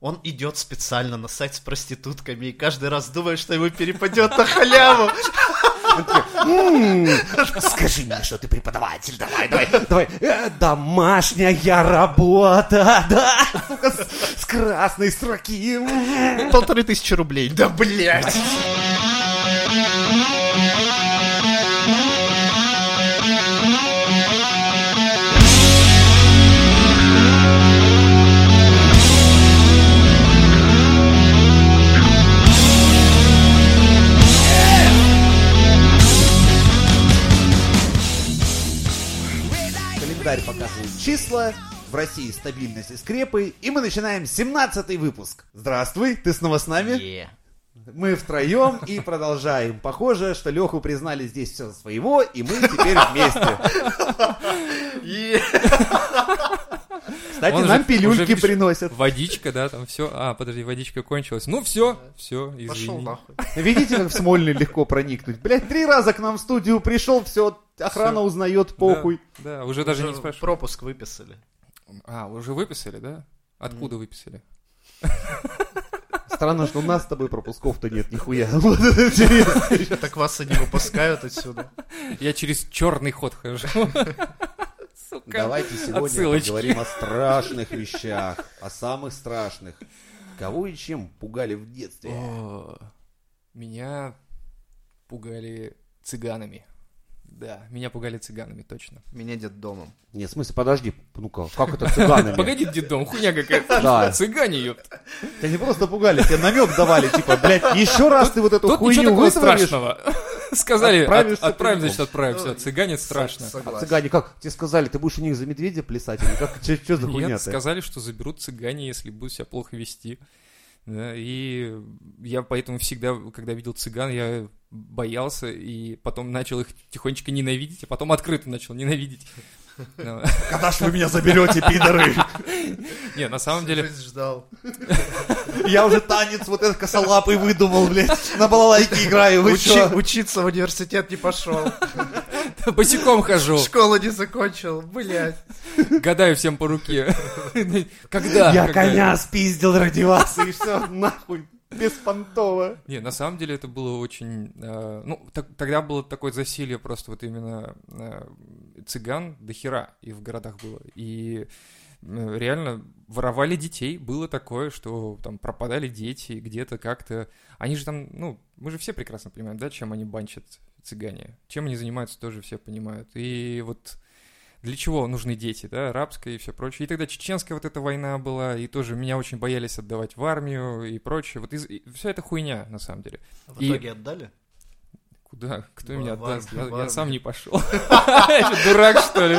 Он идет специально на сайт с проститутками и каждый раз думает, что ему перепадет на халяву. Скажи мне, что ты преподаватель, давай, давай, давай. Э, Домашняя работа, да, с красной строки. Полторы тысячи рублей. Да, блядь. Календарь показывает числа, в России стабильность и скрепы, и мы начинаем 17 выпуск. Здравствуй, ты снова с нами? Е. Мы втроем и продолжаем. Похоже, что Леху признали здесь все своего, и мы теперь вместе. Кстати, Он нам же- пилюльки уже, приносят. Водичка, да, там все. А, подожди, водичка кончилась. Ну все, все, Пошел извини. нахуй. Видите, как в Смольный легко проникнуть? Блять, три раза к нам в студию пришел, все, охрана Всё. узнает, похуй. Да, да, уже даже не Уже спрашиваю. Пропуск выписали. А, уже выписали, да? Откуда выписали? Странно, что у нас с тобой пропусков-то нет, нихуя. Вот это интересно. Так вас и не выпускают отсюда. Я через черный ход хожу. Сука. Давайте сегодня Отсылочки. поговорим о страшных вещах, о самых страшных. Кого и чем пугали в детстве? О, Меня пугали цыганами. Да, меня пугали цыганами, точно. Меня дед домом. Нет, в смысле, подожди, ну-ка, как это цыганами? Погоди, дедом, хуйня какая-то. Да. Цыгане, ёпта. Тебя не просто пугали, тебе намек давали, типа, блядь, еще раз ты вот эту Тут ничего хуйню вытворишь. страшного. Сказали, отправим, значит, отправим. Все, цыгане страшно. А цыгане как? Тебе сказали, ты будешь у них за медведя плясать? Или как? Что за хуйня Нет, сказали, что заберут цыгане, если будут себя плохо вести. Да, и я поэтому всегда, когда видел цыган, я боялся, и потом начал их тихонечко ненавидеть, а потом открыто начал ненавидеть. Когда ж вы меня заберете, пидоры? Не, на самом деле, Жизнь ждал. Я уже танец вот этот косолапый выдумал, блядь. На балалайке играю, вы? Учиться в университет не пошел. босиком хожу, Школу не закончил. Блять. Гадаю всем по руке. Когда? Я коня спиздил ради вас, и все, нахуй, беспонтово. Не, на самом деле это было очень... э, ну, так- тогда было такое засилье просто вот именно э, цыган до хера и в городах было. И э, реально воровали детей. Было такое, что там пропадали дети где-то как-то. Они же там, ну, мы же все прекрасно понимаем, да, чем они банчат цыгане. Чем они занимаются, тоже все понимают. И вот для чего нужны дети, да, арабская и все прочее. И тогда чеченская вот эта война была, и тоже меня очень боялись отдавать в армию и прочее. Вот все это хуйня, на самом деле. В И- итоге отдали? Куда? Кто В- меня отдаст? Я, в я сам не пошел. Я дурак, что ли?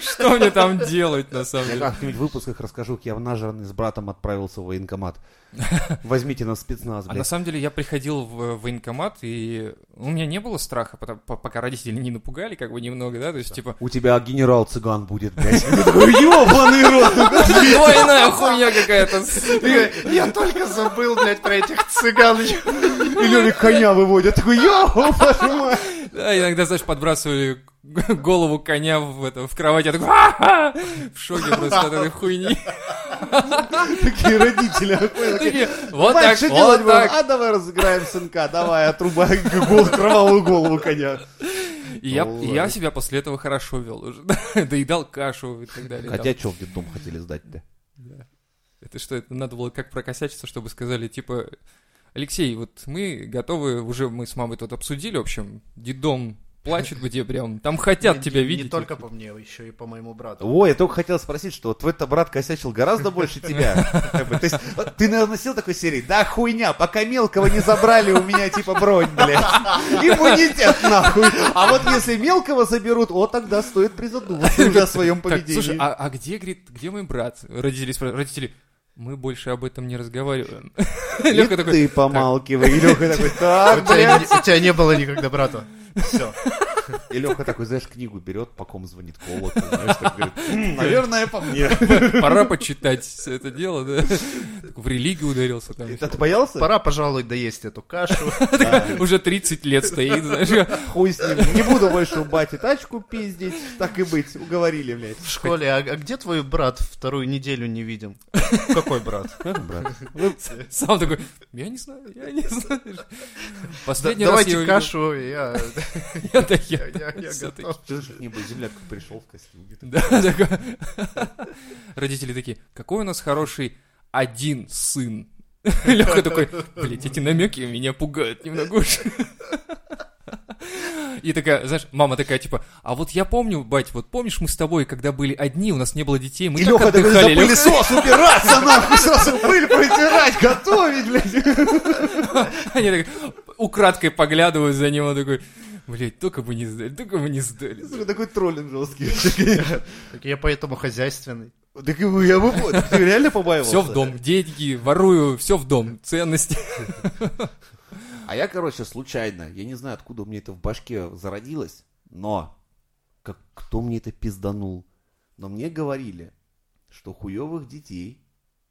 Что мне там делать, на самом Я деле? как-нибудь в выпусках расскажу, как я в нажранный с братом отправился в военкомат. Возьмите нас спецназ, А на блядь. самом деле я приходил в военкомат, и у меня не было страха, потому- по- пока родители не напугали, как бы немного, да, то есть, типа, У тебя генерал-цыган будет, блядь. Ёбаный рот. двойная хуйня какая-то. Я только забыл, блядь, про этих цыган. И Лёвик коня выводят. Такой, ёб, вашу мать. Да, иногда, знаешь, подбрасывали голову коня в, это, в кровать, я такой, в шоке просто от этой хуйни. Такие родители. Вот «Бать, так, что делать будем? А давай разыграем сынка, давай, отрубай кровавую голову коня. И я, Ну, и я себя после этого хорошо вел уже. Доедал кашу и так далее. Хотя что в детдом хотели сдать-то? Да. Это что, это надо было как прокосячиться, чтобы сказали, типа, Алексей, вот мы готовы, уже мы с мамой тут обсудили, в общем, дедом плачет где прям, там хотят Не- тебя не- видеть. Не только по мне, еще и по моему брату. Ой, я только хотел спросить, что твой-то брат косячил гораздо больше тебя. Бы, То есть, ты, наверное, носил такой серии, да хуйня, пока мелкого не забрали, у меня типа бронь, блядь. Иммунитет нахуй. А вот если мелкого заберут, о, тогда стоит призадуматься уже о своем поведении. слушай, а, а где, говорит, где мой брат? Родители спрашивают, родители, мы больше об этом не разговариваем. И Лёха такой, ты помалкивай. И Леха такой, У так, тебя, блядь. у тебя не было никогда брата. Все. И Леха такой, знаешь, книгу берет, по ком звонит колокол, знаешь, так говорит, «М, наверное, по мне. Пора почитать всё это дело, да. В религию ударился там. Это ты боялся? Пора, пожалуй, доесть эту кашу. Уже 30 лет стоит, знаешь. Хуй с ним, не буду больше у бати тачку пиздить, так и быть, уговорили, блядь. В школе, а, а где твой брат вторую неделю не видим? Какой брат? брат? Сам такой, я не знаю, я не знаю. Да- Последний раз Давайте кашу, я, Я я- готов. Что же не будет, земляк пришел в костюме. Да, такой. Родители такие, какой у нас хороший один сын. Леха такой, блядь, эти намеки меня пугают немного уж. И такая, знаешь, мама такая, типа, а вот я помню, бать, вот помнишь, мы с тобой, когда были одни, у нас не было детей, мы И так Леха такой за отдыхали. Лёха- пылесос убираться, нахуй, сразу пыль протирать, готовить, блядь. Они так украдкой поглядывают за ним, он такой, блядь, только бы не сдали, только бы не сдали. Сука, Такой троллинг жесткий. Так я поэтому хозяйственный. Так я бы... Ты реально побаивался? Все в дом, деньги, ворую, все в дом, ценности. А я, короче, случайно, я не знаю, откуда у меня это в башке зародилось, но как, кто мне это пизданул? Но мне говорили, что хуевых детей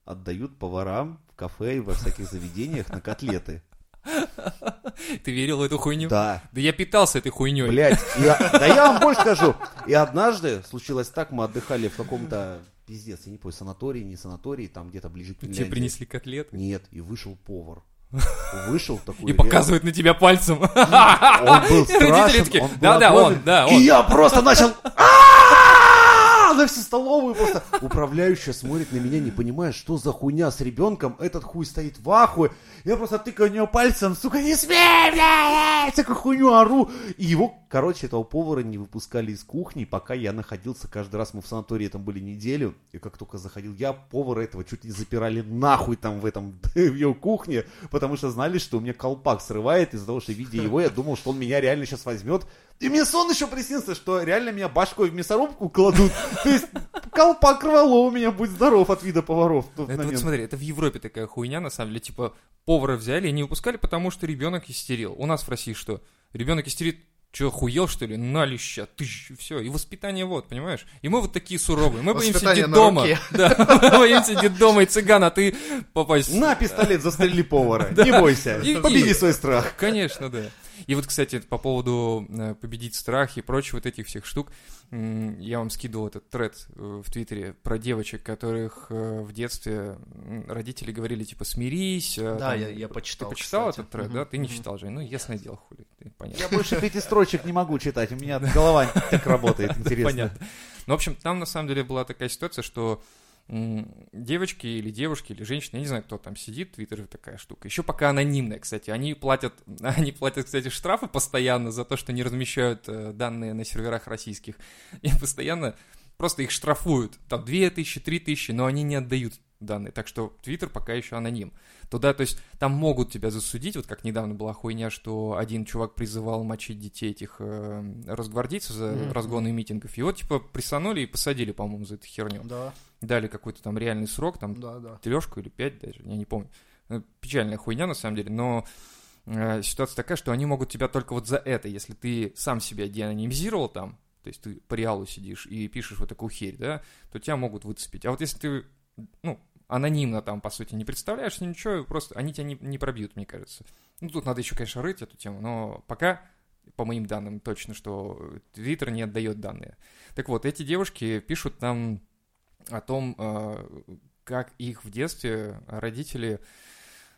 отдают поварам в кафе и во всяких заведениях на котлеты. Ты верил в эту хуйню? Да. Да я питался этой хуйней. Блять, да я вам больше скажу. И однажды случилось так, мы отдыхали в каком-то пиздец, я не помню, санатории, не санатории, там где-то ближе к Тебе Финляндии. принесли котлеты. Нет, и вышел повар. Вышел такой. И показывает на тебя пальцем. Он был И страшен, он да-да, он, да, И он. я просто начал... На всю столовую просто. Управляющая смотрит на меня, не понимая, что за хуйня с ребенком. Этот хуй стоит в ахуе. Я просто тыкаю в него пальцем, сука, не смей, блядь, всякую хуйню ору. И его, короче, этого повара не выпускали из кухни, пока я находился, каждый раз мы в санатории там были неделю, и как только заходил я, повара этого чуть не запирали нахуй там в этом, в его кухне, потому что знали, что у меня колпак срывает из-за того, что видя его, я думал, что он меня реально сейчас возьмет. И мне сон еще приснился, что реально меня башкой в мясорубку кладут. То есть колпак рвало у меня, будь здоров от вида поваров. Это вот смотри, это в Европе такая хуйня, на самом деле, типа, повара взяли и не выпускали, потому что ребенок истерил. У нас в России что? Ребенок истерит, что, хуел, что ли? На леща, тыщ, все. И воспитание вот, понимаешь? И мы вот такие суровые. Мы боимся Воспитание на дома. Да, мы боимся дома и цыган, а ты попасть... На пистолет, застрели повара. Не бойся. Победи свой страх. Конечно, да. И вот, кстати, по поводу э, победить страх и прочих вот этих всех штук, я вам скидывал этот тред э, в Твиттере про девочек, которых э, в детстве родители говорили, типа, смирись. э, Да, там. я- я почитал, Ты почитал кстати. этот тред, Мгм, да? Ты не читал, Жень? Ну, ясное дело, хули. Понятно. Я больше пяти строчек не могу читать. У меня голова так работает, интересно. Понятно. Ну, в общем, там на самом деле была такая ситуация, что девочки или девушки или женщины, я не знаю, кто там сидит, Твиттер такая штука. Еще пока анонимная, кстати. Они платят, они платят, кстати, штрафы постоянно за то, что не размещают э, данные на серверах российских. И постоянно просто их штрафуют. Там 2000, 3000, но они не отдают данные. Так что Твиттер пока еще аноним. Туда, то есть, там могут тебя засудить, вот как недавно была хуйня, что один чувак призывал мочить детей этих э, разгвардейцев за Мгм. разгоны митингов. Его, типа, присанули и посадили, по-моему, за эту херню. Да, Дали какой-то там реальный срок, там, да, да. трешку или пять даже, я не помню. Э, Печальная хуйня, на самом деле, но э, ситуация такая, что они могут тебя только вот за это, если ты сам себя деанонимизировал там, то есть ты по реалу сидишь и пишешь вот такую херь, да, то тебя могут выцепить. А вот если ты, ну, анонимно там, по сути, не представляешь ничего, просто они тебя не, не пробьют, мне кажется. Ну, тут надо еще, конечно, рыть эту тему, но пока, по моим данным, точно, что Твиттер не отдает данные. Так вот, эти девушки пишут там о том, э, как их в детстве родители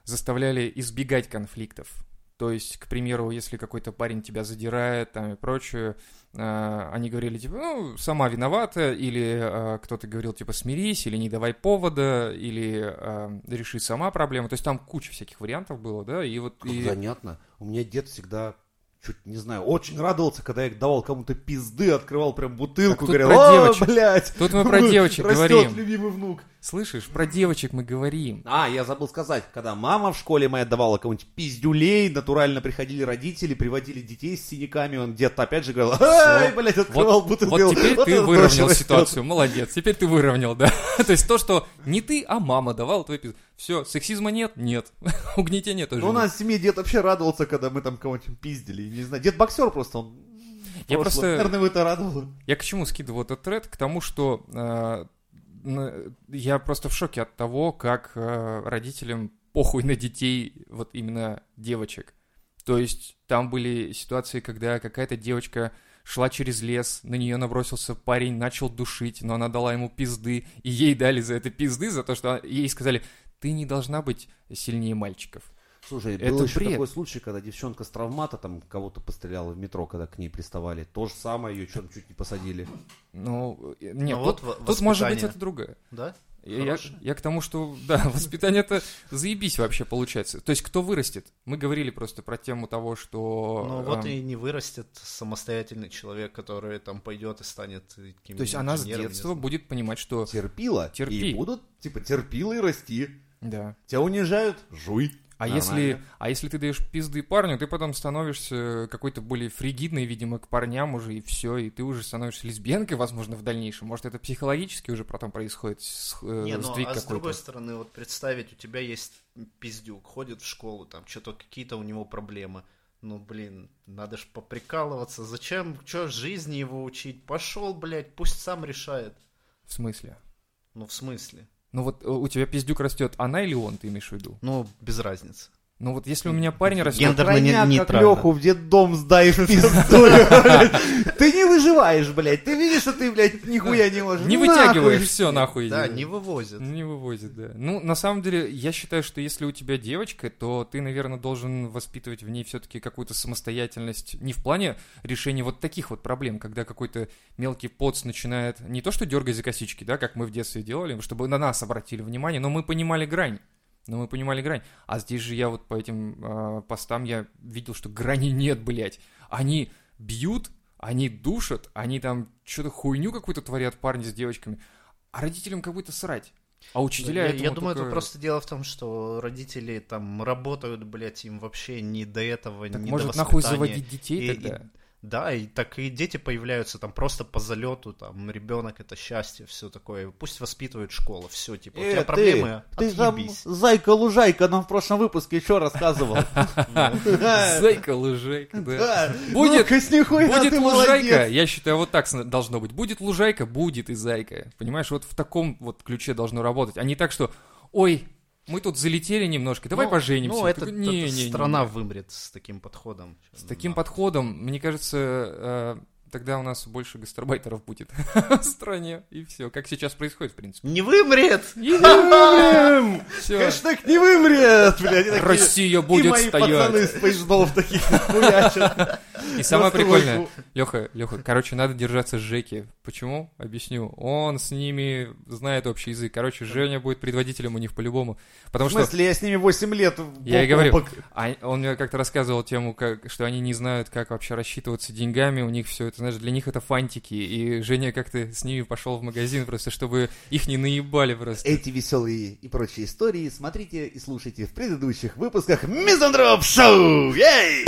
заставляли избегать конфликтов. То есть, к примеру, если какой-то парень тебя задирает там и прочее, э, они говорили, типа, ну, сама виновата, или э, кто-то говорил, типа, смирись, или не давай повода, или э, реши сама проблему. То есть там куча всяких вариантов было, да, и вот... Как и- занятно. У меня дед всегда чуть не знаю, очень радовался, когда я давал кому-то пизды, открывал прям бутылку, Так говорил, о, девочек. блядь, Тут мы про девочек растет говорим. любимый внук. Слышишь, про девочек мы говорим. А, я забыл сказать, когда мама в школе моя давала кому-нибудь пиздюлей, натурально приходили родители, приводили детей с синяками, он дед опять же говорил, ай, блядь, открывал Вот, бутылку. вот теперь Вот ты выровнял ситуацию, молодец. Теперь ты выровнял, да. То есть то, что не ты, а мама давала твой пиз... Все, сексизма нет? Нет. Угнетения тоже Ну, у нас в семье дед вообще радовался, когда мы там кого-нибудь пиздили. Не знаю, дед боксер просто, он Я просто- Наверное, это радовало. Я к чему скидывал этот тред? К тому, что э, я просто в шоке от того, как э, родителям похуй на детей, вот именно девочек. То есть там были ситуации, когда какая-то девочка шла через лес, на нее набросился парень, начал душить, но она дала ему пизды, и ей дали за это пизды, за то, что ей сказали, ты не должна быть сильнее мальчиков. Слушай, Это был еще бред. такой случай, когда девчонка с травмата там кого-то постреляла в метро, когда к ней приставали. То же самое, ее что-то чуть не посадили. Ну, э, нет, Ну тут, вот во- тут может быть это другое. Да? Я, я к тому, что, да, воспитание это заебись вообще получается. То есть, кто вырастет? Мы говорили просто про тему того, что... Ну вот эм, и не вырастет самостоятельный человек, который там пойдет и станет каким-нибудь То есть, она с детства будет понимать, что... Терпила. Терпи. И будут, типа, терпила и расти. Да. Тебя унижают? Жуй. А Нормально. если, а если ты даешь пизды парню, ты потом становишься какой-то более фригидной, видимо, к парням уже, и все, и ты уже становишься лесбиянкой, возможно, в дальнейшем. Может, это психологически уже потом происходит с, э, Не, ну а с другой стороны, вот представить, у тебя есть пиздюк, ходит в школу, там что-то какие-то у него проблемы. Ну, блин, надо ж поприкалываться. Зачем, что, жизни его учить? Пошел, блядь, пусть сам решает. В смысле? Ну, в смысле? Ну вот э, у тебя пиздюк растет, она или он, ты имеешь в виду? Ну, без разницы. Ну вот если у меня парень растет... Гендерно не- Охраняк, как. Леху в детдом сдаешь. Ты не выживаешь, блядь. Ты видишь, что ты, блядь, нихуя не можешь. Не вытягиваешь, все нахуй. Да, не вывозит. Не вывозит, да. Ну, на самом деле, я считаю, что если у тебя девочка, то ты, наверное, должен воспитывать в ней все-таки какую-то самостоятельность. Не в плане решения вот таких вот проблем, когда какой-то мелкий поц начинает не то что дергать за косички, да, как мы в детстве делали, чтобы на нас обратили внимание, но мы понимали грань. Но мы понимали грань. А здесь же я вот по этим э, постам я видел, что грани нет, блядь. Они бьют, они душат, они там что-то хуйню какую-то творят парни с девочками, а родителям как будто срать. А учителя я, я думаю, только- это просто дело в том, что родители там работают, блядь, им вообще не до этого, Так не может до нахуй воспитания. заводить детей И- тогда? и- да, и так и дети появляются там просто по залету, там ребенок это счастье, все такое. Пусть воспитывает школа, все, типа, у Э, тебя ты, проблемы, ты там. Зайка-лужайка нам в прошлом выпуске еще рассказывал. Зайка, лужайка, да. Будет- лужайка, я считаю, вот так должно быть. Будет лужайка, будет и зайка. Понимаешь, вот в таком вот ключе должно работать. А не так, что, ой, мы тут залетели немножко, давай Ну, поженимся. Ну, это, Такой, это «Не-не-не». страна вымрет с таким подходом. С таким Да. подходом, мне кажется, э, тогда у нас больше гастарбайтеров будет в стране. И все, как сейчас происходит, в принципе. Не вымрет! Вымрем! Все. Хэштег не вымрет, блядь. и такие- Россия И будет мои пацаны стоять. с поездов таких хуячат. И самое прикольное. Леха, Леха, короче, надо держаться Жеки. Почему? Объясню. Он с ними знает общий язык. Короче, Женя будет предводителем у них по-любому. В Потому что смысле, я с ними 8 лет. Я и говорю. а- он мне как-то рассказывал тему, что они не знают, как вообще рассчитываться деньгами. У них все это, знаешь, для них это фантики. И Женя как-то с ними пошел в магазин просто, чтобы их не наебали просто. Эти веселые и прочие истории смотрите и слушайте в предыдущих выпусках Мизантроп Шоу! Ей!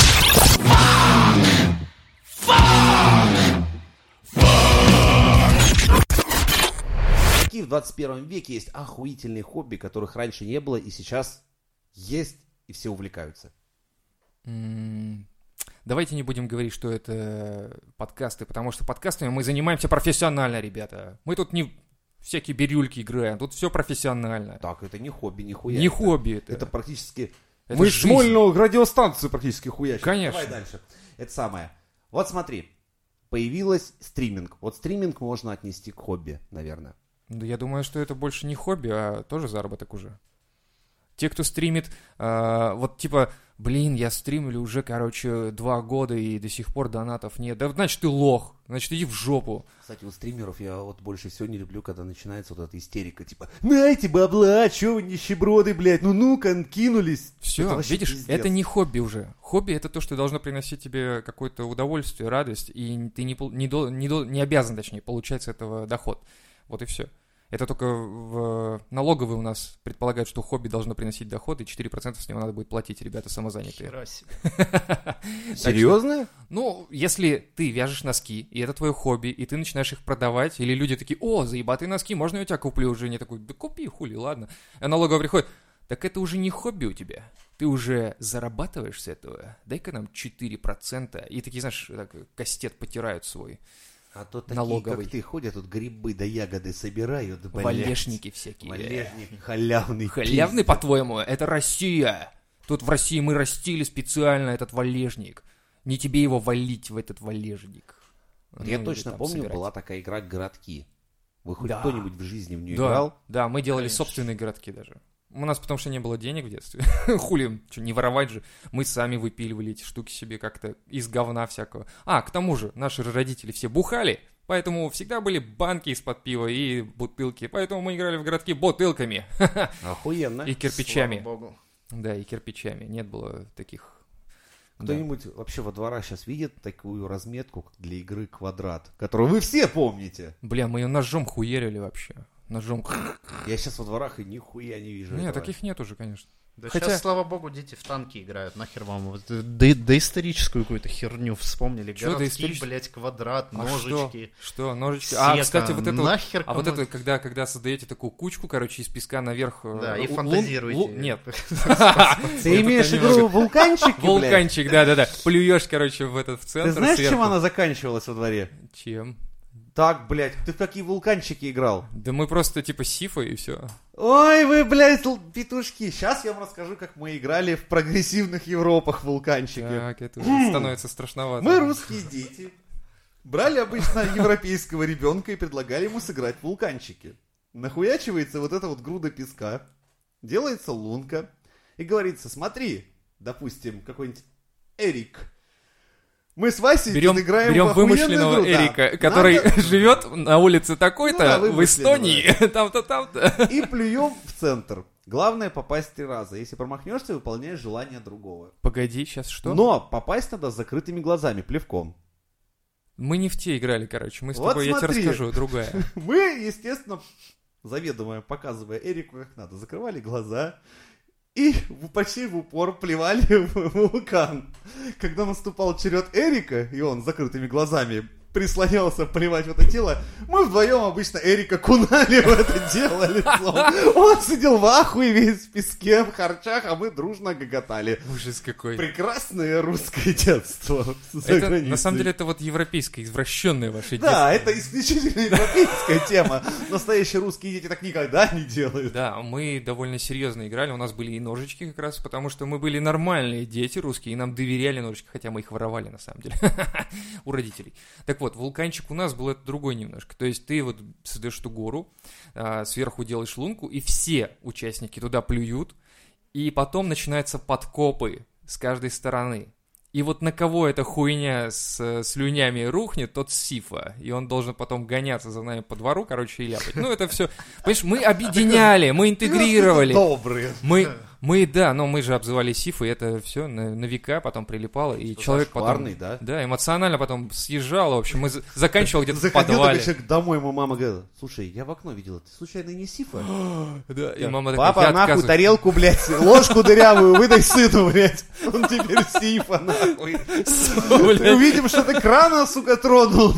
Какие в 21 веке есть охуительные хобби, которых раньше не было и сейчас есть, и все увлекаются? Давайте не будем говорить, что это подкасты, потому что подкастами мы занимаемся профессионально, ребята. Мы тут не всякие бирюльки играем, тут все профессионально. Так, это не хобби, нихуя. Не Это- хобби это. Это практически... Это Мы жизнь. Смольную радиостанцию практически хуячим. Конечно. Давай дальше. Это самое. Вот смотри. Появилась стриминг. Вот стриминг можно отнести к хобби, наверное. Да я думаю, что это больше не хобби, а тоже заработок уже. Те, кто стримит, а, вот типа, блин, я стримлю уже, короче, два года и до сих пор донатов нет. Да значит ты лох, значит иди в жопу. Кстати, у стримеров я вот больше всего не люблю, когда начинается вот эта истерика, типа, найте бабла, чё вы нищеброды, блядь, ну ну-ка, кинулись. Все, Это видишь, пиздец. это не хобби уже. Хобби это то, что должно приносить тебе какое-то удовольствие, радость, и ты не, не, не, не обязан, точнее, получать с этого доход. Вот и все. Это только в налоговые у нас предполагают, что хобби должно приносить доход, и 4% с него надо будет платить, ребята самозанятые. Серьезно? Ну, если ты вяжешь носки, и это твое хобби, и ты начинаешь их продавать, или люди такие, о, заебатые носки, можно я у тебя куплю уже? Не такой, да купи, хули, ладно. А налоговая приходит, так это уже не хобби у тебя. Ты уже зарабатываешь с этого. Дай-ка нам 4%. И такие, знаешь, так, кастет потирают свой. А то такие, Налоговый. как ты, ходят тут грибы да ягоды собирают, блядь. Валешники всякие. Валежник, халявный. Халявный, по-твоему? Это Россия. Тут в России мы растили специально этот валежник. Не тебе его валить в этот валежник. Вот Я Ну, или точно помню, собирать. была такая игра «Городки». Вы хоть Да. кто-нибудь в жизни в нее Да, играл? да, мы делали Конечно. собственные городки даже. У нас потому что не было денег в детстве. Хули, что, не воровать же. Мы сами выпиливали эти штуки себе как-то из говна всякого. А, к тому же, наши родители все бухали, поэтому всегда были банки из-под пива и бутылки. Поэтому мы играли в городки бутылками Охуенно. и кирпичами. Слава богу. Да, и кирпичами. Нет было таких... Да. Кто-нибудь вообще во дворах сейчас видит такую разметку как для игры «Квадрат», которую вы все помните? Бля, мы ее ножом хуерили вообще. Ножом. Я сейчас во дворах и нихуя не вижу Нет, этого. таких нет уже, конечно. Да Хотя- сейчас, слава богу, дети в танки играют. Нахер вам вот э, до- доисторическую какую-то херню вспомнили. Чё Городки, доисторическую? блядь, квадрат, А ножички. Что? Что? Ножички? А, сека. кстати, вот это вот Нахер А вот кому- это, когда, когда создаете такую кучку, короче, из песка наверх... э, Да, и фантазируете. лун- Нет. Ты имеешь Это игру «Вулканчики», блядь? Вулканчик, да-да-да. Плюешь, короче, в этот в центр Ты знаешь, чем она заканчивалась во дворе? Чем? Так, блядь, ты в какие вулканчики играл? Да мы просто типа сифа и все. Ой, вы, блядь, петушки. Сейчас я вам расскажу, как мы играли в прогрессивных Европах вулканчики. Так, это уже становится страшновато. Мы, русские дети, брали обычно европейского ребенка и предлагали ему сыграть в вулканчики. Нахуячивается вот эта вот груда песка, делается лунка, и говорится, смотри, допустим, какой-нибудь Эрик, мы с Васей Берем, играем берем вымышленного игру, да. Эрика, который Надо- живет на улице такой-то Ну да, в. Эстонии, там-то, там-то. И плюем в центр. Главное попасть три раза. Если промахнешься, выполняешь желание другого. Погоди, сейчас что? Но попасть надо с закрытыми глазами, плевком. Мы не в те играли, короче. Мы с Вот тобой, я тебе смотри. расскажу, другая. Мы, естественно, заведомо показывая Эрику, как надо, закрывали глаза и почти в упор плевали в вулкан. Когда наступал черед Эрика, и он с закрытыми глазами прислонялся плевать в это тело, мы вдвоем обычно Эрика кунали в это дело лицом. Он сидел в ахуе весь в песке, в харчах, а мы дружно гоготали. Ужас какой. Прекрасное русское детство. Это, на самом деле, это вот европейское, извращенное ваше Да, детство. это исключительно европейская тема. Настоящие русские дети так никогда не делают. Да, мы довольно серьезно играли, у нас были и ножички как раз, потому что мы были нормальные дети русские, и нам доверяли ножички, хотя мы их воровали на самом деле у родителей. Так вот, вулканчик у нас был это другой немножко. То есть ты вот создаешь эту гору, а, сверху делаешь лунку, и все участники туда плюют, и потом начинаются подкопы с каждой стороны. И вот на кого эта хуйня с э, слюнями рухнет, тот сифа. И он должен потом гоняться за нами по двору, короче, и ляпать. Ну, это все... Понимаешь, мы объединяли, мы интегрировали. Добрые. Мы, мы, да, но мы же обзывали сифы, и это все на, на века потом прилипало, и человек потом... Да? Да, эмоционально потом съезжал, в общем, мы за- заканчивал где-то в подвале. человек домой, ему мама говорила, слушай, я в окно видела, ты случайно не Сифа? Да, и мама такая, Папа, «Я нахуй, отказываюсь». тарелку, блядь, ложку дырявую выдай сыну, блядь. Он теперь Сифа, нахуй. Увидим, что ты крана, сука, тронул.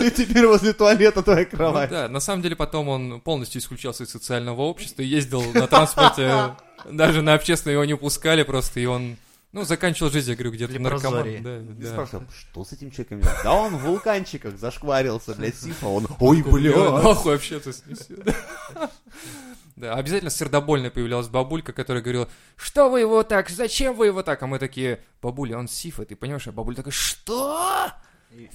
И теперь возле туалета твоя Ну кровать. да, на самом деле потом он полностью исключался из социального общества, и ездил на транспорте, даже на общественное его не пускали просто, и он, ну, заканчивал жизнь, я говорю, где-то наркоман. Да, да. спрашивал, что с этим человеком? Да он в вулканчиках зашкварился, блядь, Сифа. Он, ой, блядь. нахуй общаться с ним всё. Да, обязательно сердобольная появлялась бабулька, которая говорила, что вы его так, зачем вы его так? А мы такие, бабуля, он сифа, ты понимаешь? А бабуля такая, что?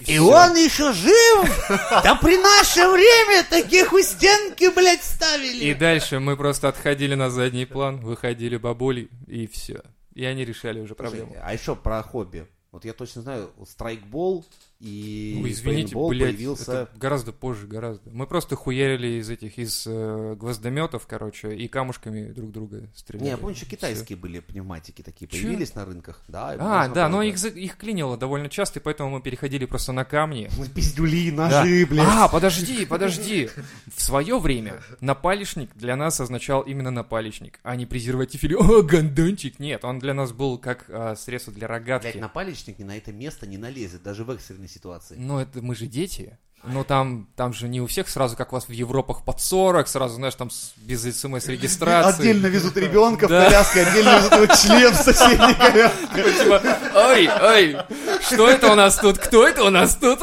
И он еще жив? Да при наше время таких у стенки, блядь, И ставили. дальше мы просто отходили на задний план, выходили бабули, и все. И они решали уже проблему. А еще про хобби. Вот я точно знаю, страйкбол и Ну, извините, пейнтбол блядь, появился... это гораздо позже, гораздо. Мы просто хуярили из этих, из э, гвоздометов, короче, и камушками друг друга стреляли. Не, я помню, Всё. китайские были пневматики такие, Чё? появились на рынках. Да, А, да, но их, их клинило довольно часто, и поэтому мы переходили просто на камни. Ну, Пиздюли, Да. ножи, блядь. А, подожди, подожди. В свое время напалишник для нас означал именно напалишник, а не презерватив или «О, гондончик». Нет, он для нас был как а, средство для рогатки. Блядь, напалечник ни на это место не налезет, даже в экстренной ситуации. Но это мы же дети. Ну, там, там же не у всех сразу, как у вас в Европах, под 40, сразу, знаешь, там с- без смс-регистрации. Отдельно везут ребенка в Да. коляске, отдельно везут его член в соседней коляске. Типа, ой, ой, что это у нас тут? Кто это у нас тут?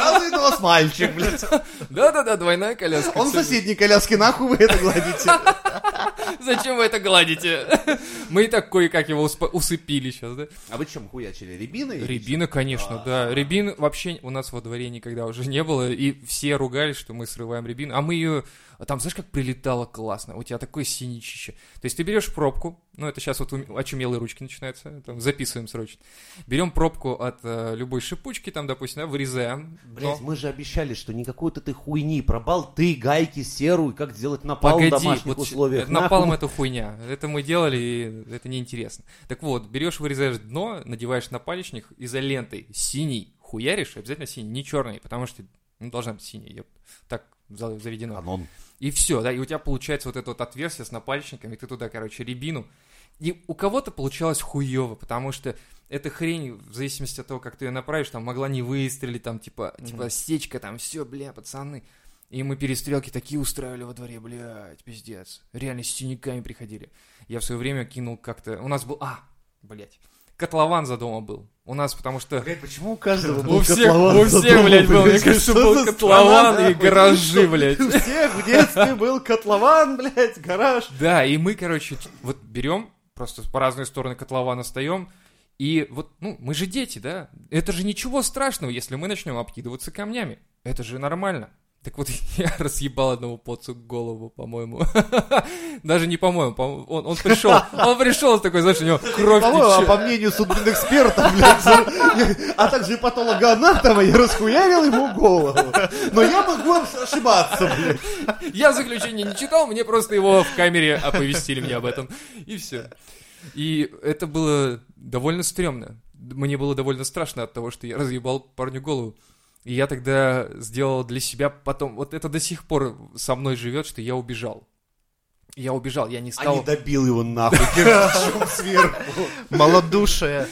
Сразу у вас мальчик, блядь. Да-да-да, двойная коляска. Он в соседней коляске, нахуй вы это гладите? Зачем вы это гладите? Мы и так кое-как его усыпили сейчас, да? А вы чем хуячили? Рябиной? или Рябина, конечно, да. Рябин вообще у нас во дворе никогда уже не было, и все ругались, что мы срываем рябину, а мы ее... а Там, знаешь, как прилетало классно, у тебя такое синичище. То есть ты берешь пробку, ну это сейчас вот ум- очумелые ручки начинаются, там, записываем срочно. Берем пробку от э, любой шипучки, там, допустим, да, вырезаем. Блять, дно. мы же обещали, что никакой ты хуйни про болты, гайки, серу, и как сделать напал в Погоди, домашних вот условиях. напалм Нахуй. это хуйня. Это мы делали, и это неинтересно. Так вот, берешь, вырезаешь дно, надеваешь напалечник изолентой синий, хуяришь, обязательно синий, не черный, потому что ну, должна быть синий, ёп, так заведено. Канон. И все, да, и у тебя получается вот это вот отверстие с напальчиками, ты туда, короче, рябину. И у кого-то получалось хуево, потому что эта хрень, в зависимости от того, как ты ее направишь, там могла не выстрелить, там типа, типа стечка, там все, бля, пацаны. И мы перестрелки такие устраивали во дворе, блядь, пиздец. Реально с синяками приходили. Я в свое время кинул как-то... У нас был... А, блядь. Котлован за домом был. У нас, потому что... Блять, почему у каждого был У всех, котлован у всех, домом, блядь, был. Мне блядь? кажется, был котлован страна, и гаражи, блядь. У всех в детстве был котлован, блядь, гараж. Да, и мы, короче, вот берем, просто по разные стороны котлована встаем, и вот, ну, мы же дети, да? Это же ничего страшного, если мы начнем обкидываться камнями. Это же нормально. Так вот, я разъебал одного поцу голову, по-моему. Даже не по-моему, по- он, он пришел, он пришел такой, знаешь, у него кровь а течет. по мнению судмедэксперта, блядь, за- а также и патологоанатома, я расхуярил ему голову. Но я могу ошибаться, блядь. Я заключение не читал, мне просто его в камере оповестили мне об этом. И все. И это было довольно стрёмно. Мне было довольно страшно от того, что я разъебал парню голову. И я тогда сделал для себя потом... Вот это до сих пор со мной живет, что я убежал. Я убежал, я не А стал... не добил его нахуй кирпичом сверху. Малодушие.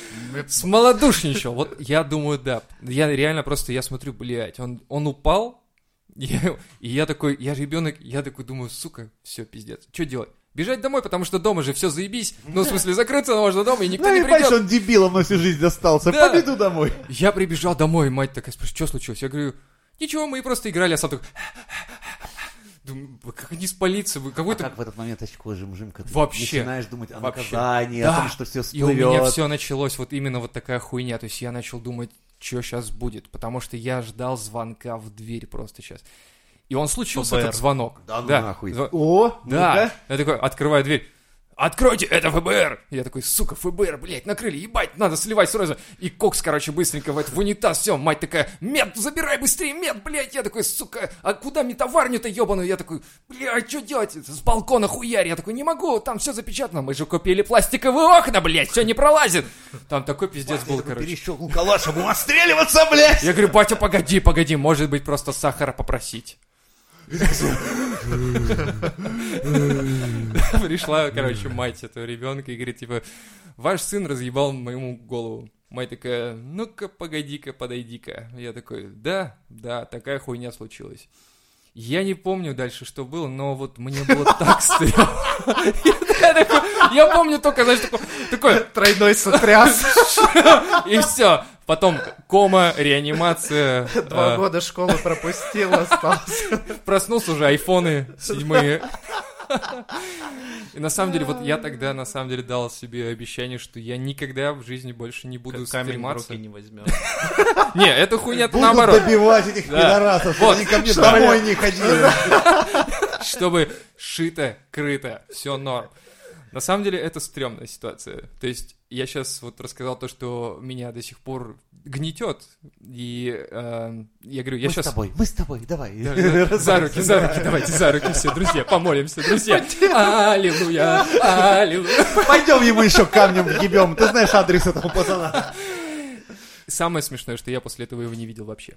Смолодушничал. Вот я думаю, да. Я реально просто, я смотрю, блядь, он, он упал, я- и я такой, я ребенок, я такой думаю, сука, все, пиздец. Что делать? Бежать домой, потому что дома же все заебись. Ну, в смысле, закрыться можно дома, и никто Ну не придет. он дебилом на всю жизнь достался. Да. Победу домой. Я прибежал домой, мать такая спрашивает, что случилось? Я говорю, ничего, мы просто играли, а сам такой... Думаю, «Вы как не спалиться, вы А какой-то... как в этот момент очко жим-жимка? Ты Вообще. Начинаешь думать о Вообще. наказании, Да. о том, что все И у меня всплывет. все началось вот именно вот такая хуйня. То есть я начал думать, что сейчас будет. Потому что я ждал звонка в дверь просто сейчас. И он случился, ФБР. этот звонок. Да ну нахуй. Зв- О, Да. ну-ка. Я такой, открываю дверь. Откройте, это ФБР! Я такой, сука, ФБР, блядь, накрыли, ебать, надо сливать сразу. И Кокс, короче, быстренько в, это- в унитаз, все, мать такая, мед, забирай быстрее, мед, блядь. Я такой, сука, а куда мне товарню-то ебаную? Я такой, блядь, что делать? С балкона хуярь. Я такой, не могу, там все запечатано. Мы же купили пластиковые окна, блядь, все не пролазит. Там такой пиздец был, короче. Перещелкнул калаш, а будем отстреливаться, блядь! Я говорю, батя, погоди, погоди, может быть, просто сахара попросить. Пришла, короче, мать этого ребенка и говорит, типа, ваш сын разъебал моему голову. Мать такая, ну-ка, погоди-ка, подойди-ка. Я такой, да, да, такая хуйня случилась. Я не помню дальше, что было, но вот мне было так стыдно. Я помню только, знаешь, такой- Тройной сотряс. и все. Потом кома, реанимация. Два а, года школы пропустил, остался. Проснулся уже, айфоны седьмые. И на самом деле, вот я тогда на самом деле дал себе обещание, что я никогда в жизни больше не буду Камень в стрематься. руки не возьмем. Не, это хуйня наоборот. добивать этих пидорасов, они ко мне домой не ходили. Чтобы шито, крыто, все норм. На самом деле это стрёмная ситуация. То есть я сейчас вот рассказал то, что меня до сих пор гнетет. И э, я говорю, я Мы с сейчас... тобой, мы с тобой, давай. Да, да, За руки, за руки, давайте за руки все, друзья, помолимся, друзья. Аллилуйя, аллилуйя. Пойдем ему еще камнем въебем. Ты знаешь адрес этого пацана. Самое смешное, что я после этого его не видел вообще.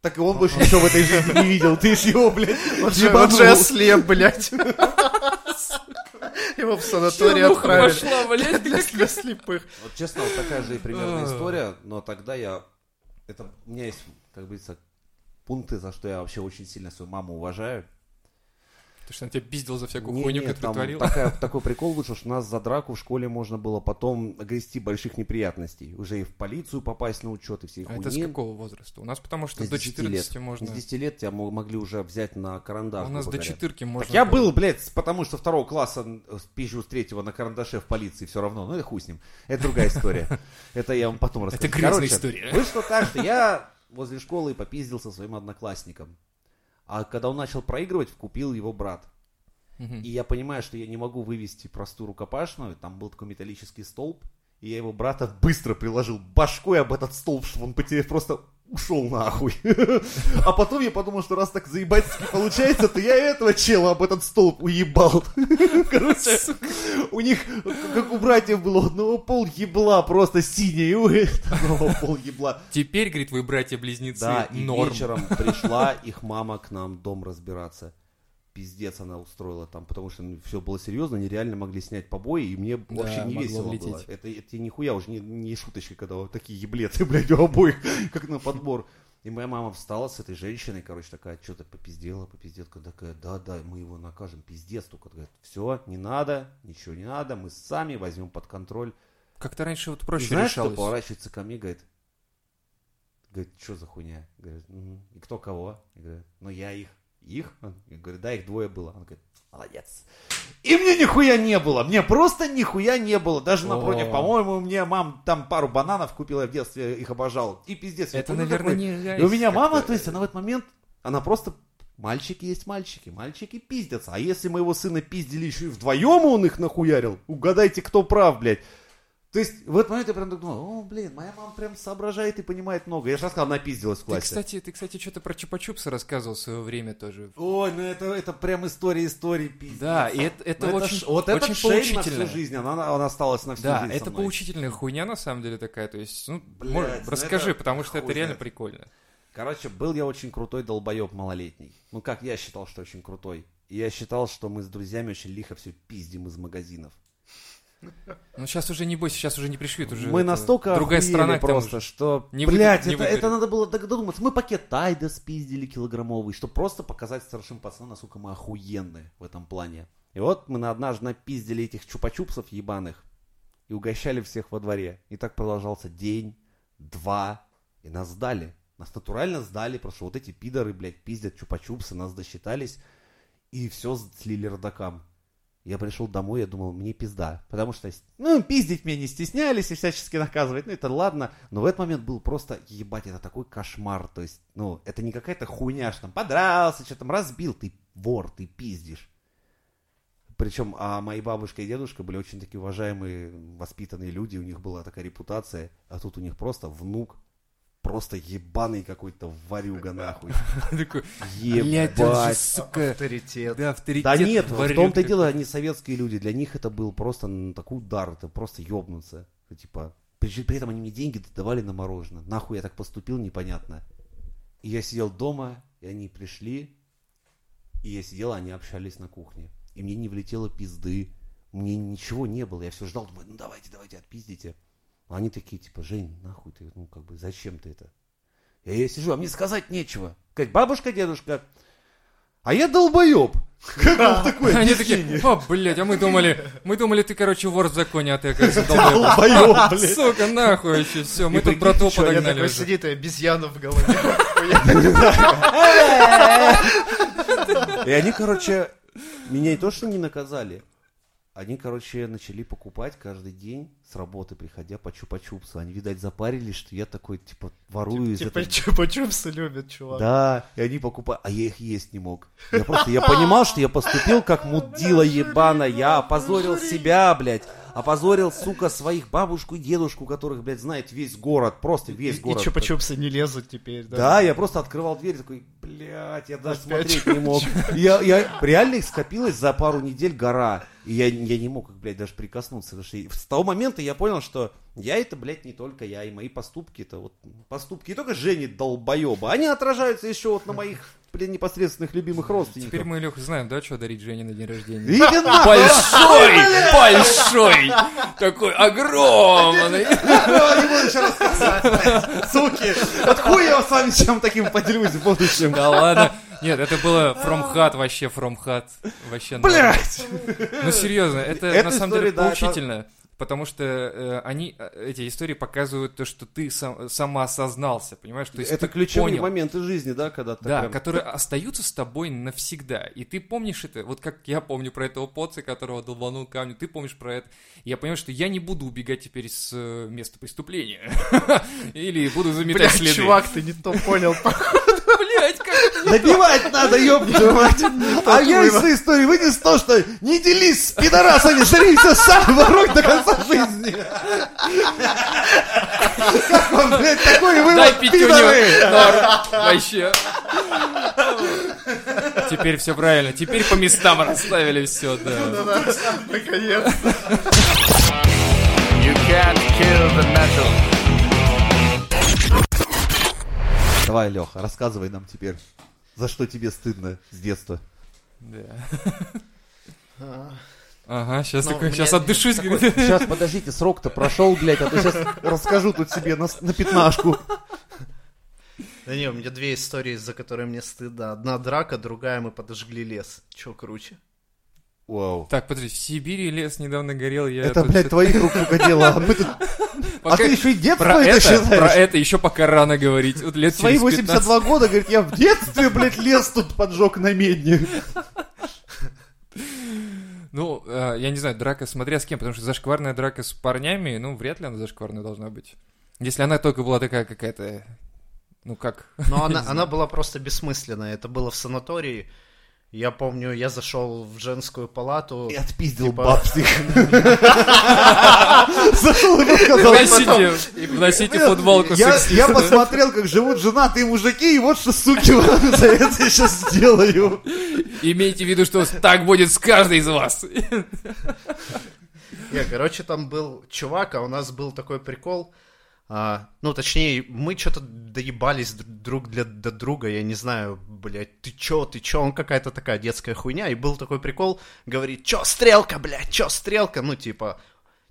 Так и он больше ничего в этой жизни не видел. Ты ж его, блядь, вот же ослеп, блядь. Его в санаторий отправили. пошла, блядь. Для для слепых. Вот честно, вот такая же примерная А. история, но тогда я... Это у меня есть, как говорится, пункты, за что я вообще очень сильно свою маму уважаю. Потому что он тебя пиздил за всякую Не, хуйню, нет, которую творил. такая- такой прикол вышел, что нас за драку в школе можно было потом грести больших неприятностей. Уже и в полицию попасть на учет, и всей А это с хуйни. какого возраста? У нас потому что С до 10 14 лет. можно... С 10 лет тебя мо- могли уже взять на карандаш. У нас до говоря. четырки можно... Так я был, блядь, потому что второго класса э, пизжу с третьего на карандаше в полиции все равно. Ну и хуй с ним. Это другая история. Это я вам потом расскажу. Это грязная история. Вышло так, что я возле школы попиздил со своим одноклассником. А когда он начал проигрывать, купил его брат. Мгм. И я понимаю, что я не могу вывести простую рукопашную. Там был такой металлический столб. И я его брата быстро приложил башкой об этот столб, чтобы он потеряв просто ушел нахуй. А потом я подумал, что раз так заебательски получается, то я этого чела об этот столб уебал. Короче, у них, как у братьев было, одного пол ебла просто синий, у этого пол ебла. Теперь, говорит, вы братья-близнецы, Да, и норм. вечером пришла их мама к нам в дом разбираться. Пиздец она устроила там, потому что все было серьезно, они реально могли снять побои, и мне Да, вообще не весело влететь. было. Это, это нихуя уже не, не шуточки, когда вот такие еблеты, блядь, у обоих, как на подбор. И моя мама встала с этой женщиной, короче, такая, что-то попиздела, попиздела, такая, да-да, мы его накажем, пиздец, только говорит, все, не надо, ничего не надо, мы сами возьмем под контроль. Как-то раньше вот И проще знаешь, кто решалось. поворачивается ко мне, говорит, говорит, что за хуйня? Говорит, «Мгм. и кто кого? Я говорю, ну я их. Их? Я говорю, да, их двое было. Он говорит, молодец. И мне нихуя не было, мне просто нихуя не было. Даже напротив, О. по-моему, мне мам там пару бананов купила, я в детстве их обожал. И пиздец. Это, наверное, такой. не И у меня как-то- мама, то есть, она в этот момент, она просто... Мальчики есть мальчики, мальчики пиздятся. А если моего сына пиздили еще и вдвоем, он их нахуярил, угадайте, кто прав, блядь. То есть в этот момент я прям так думал, о, блин, моя мама прям соображает и понимает много. Я же рассказал, она пиздилась в Ты, классе. кстати, ты, кстати, что-то про Чупа-Чупса рассказывал в свое время тоже. Ой, ну это, это прям история истории пиздец. Да, и это, это Ну, очень, ш- вот очень это шейм на всю жизнь, она, она осталась на всю Да, жизнь со это поучительная хуйня на самом деле такая. То есть, ну, Блядь, может, ну расскажи, это потому что это реально знает. прикольно. Короче, был я очень крутой долбоеб малолетний. Ну, как я считал, что очень крутой. И я считал, что мы с друзьями очень лихо все пиздим из магазинов. Ну, сейчас уже не бойся, сейчас уже не пришьют. Уже мы это настолько другая страна тому просто, же. что, Не вы- блядь, не это, выгорит. это надо было додуматься. Мы пакет Тайда спиздили килограммовый, чтобы просто показать старшим пацанам, насколько мы охуенны в этом плане. И вот мы на- однажды напиздили этих чупа-чупсов ебаных и угощали всех во дворе. И так продолжался день, два, и нас сдали. Нас натурально сдали, потому что вот эти пидоры, блядь, пиздят чупа-чупсы, нас досчитались, и все слили родакам. Я пришел домой, я думал, мне пизда. Потому что, ну, пиздить меня не стеснялись и всячески наказывать. Ну, это ладно. Но в этот момент был просто, ебать, это такой кошмар. То есть, ну, это не какая-то хуйня, что там подрался, что там разбил. Ты вор, ты пиздишь. Причем, а мои бабушка и дедушка были очень такие уважаемые, воспитанные люди, у них была такая репутация, а тут у них просто внук, просто ебаный какой-то варюга нахуй. Такой, Ебать. сука, Авторитет. да, авторитет. Да нет, в том-то и дело, они советские люди, для них это был просто м, такой удар, это просто ебнуться. Типа, при, при этом они мне деньги давали на мороженое. Нахуй я так поступил, непонятно. И я сидел дома, и они пришли, и я сидел, они общались на кухне. И мне не влетело пизды, мне ничего не было, я все ждал, думаю, ну давайте, давайте, отпиздите. Они такие, типа, Жень, нахуй ты, ну как бы, зачем ты это? Я, я сижу, а мне сказать нечего. Сказать, бабушка, дедушка, а я долбоеб. Как вам такое Они такие, о, блядь, а мы думали, мы думали, ты, короче, вор в законе, а ты, оказывается. Долбоеб, блядь. Сука, нахуй вообще, все, мы И тут я подогнали Такой сидит и обезьяна в голове. И они, короче, меня не то, что не наказали, они, короче, начали покупать каждый день с работы, приходя по чупа-чупсу. Они, видать, запарились, что я такой, типа, ворую из Типа этого. чупа-чупсы любят, чувак. Да, и они покупают, а я их есть не мог. Я просто, я понимал, что я поступил как мудила ебана, я опозорил себя, блядь. Опозорил, сука, своих бабушку и дедушку, которых, блядь, знает весь город, просто весь И город. чупа-чупсы не лезут теперь, да? Да, я просто открывал дверь, такой, блядь, я даже Опять смотреть не мог. Я, я, реально их скопилось за пару недель гора. И я, я не мог их, блядь, даже прикоснуться. Потому что с того момента я понял, что я это, блядь, не только я. И мои поступки, это вот поступки не только Жени долбоеба. Они отражаются еще вот на моих, блин, непосредственных любимых родственников. Теперь мы, Леха, знаем, да, что дарить Жене на день рождения? Иди нахуй! Большой! Большой! Такой огромный! Не буду еще рассказывать, блядь. Суки! Хуй я с вами чем таким поделюсь в будущем. Да ладно. Нет, это было from hat вообще, from hat. Вообще. Блять! Ну серьезно, это, на самом деле поучительно. Потому что э, они, э, эти истории показывают то, что ты сам, самоосознался, понимаешь? То есть Это ключевые понял. моменты жизни, да, когда ты Да, прям- которые остаются с тобой навсегда. И ты помнишь это, вот как я помню про этого поца, которого долбанул камню, ты помнишь про это. И я понимаю, что я не буду убегать теперь с э, места преступления. Или буду заметать следы. чувак, ты не то понял. Добивать надо, ёбаную мать. А я из этой истории вынес то, что не делись с пидорасами, все сам, воруй до конца жизни. Как вам, блядь, такой Дай вывод, пидоры? Вообще. Теперь все правильно. Теперь по местам расставили все, да. Да-да, наконец. You can't kill the metal. Давай, Леха, рассказывай нам теперь, за что тебе стыдно с детства. Да. Ага, сейчас Ну, такой, сейчас отдышусь. Сейчас, подождите, срок-то прошел, блядь, а то сейчас расскажу тут себе на, на пятнашку. Да не, у меня две истории, за которые мне стыдно. Одна драка, другая мы подожгли лес. Че круче? Вау. Так, подожди, в Сибири лес недавно горел, я Это, тут блядь, твоих рук дело. А, мы тут- а Пока- ты еще и детство Про это это, считаешь? про это еще пока рано говорить. Вот лет Свои через 15. 82 года, говорит, я в детстве, блядь, лес тут поджег на медне. Ну, э, я не знаю, драка смотря с кем, потому что зашкварная драка с парнями, ну, вряд ли она зашкварная должна быть. Если она только была такая какая-то, ну как, Но она, она была просто бессмысленная. Это было в санатории. Я помню, я зашел в женскую палату. И отпиздил Типа- баб. Зашел и сказал, вносите, вносите футболку я, я посмотрел, как живут женатые мужики, и вот что, суки, за это я сейчас сделаю. Имейте в виду, что так будет с каждой из вас. Не, короче, там был чувак, а у нас был такой прикол. А, ну, точнее, мы что-то доебались друг для до друга, я не знаю, блядь, ты чё, ты чё, он какая-то такая детская хуйня, и был такой прикол, говорит, чё, стрелка, блядь, чё, стрелка, ну, типа,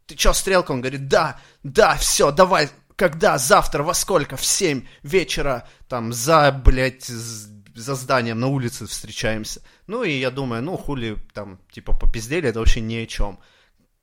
ты чё, стрелка, он говорит, да, да, все, давай, когда, завтра, во сколько, в 7 вечера, там, за, блядь, за зданием на улице встречаемся. Ну, и я думаю, ну, хули, там, типа, попиздели, это вообще ни о чем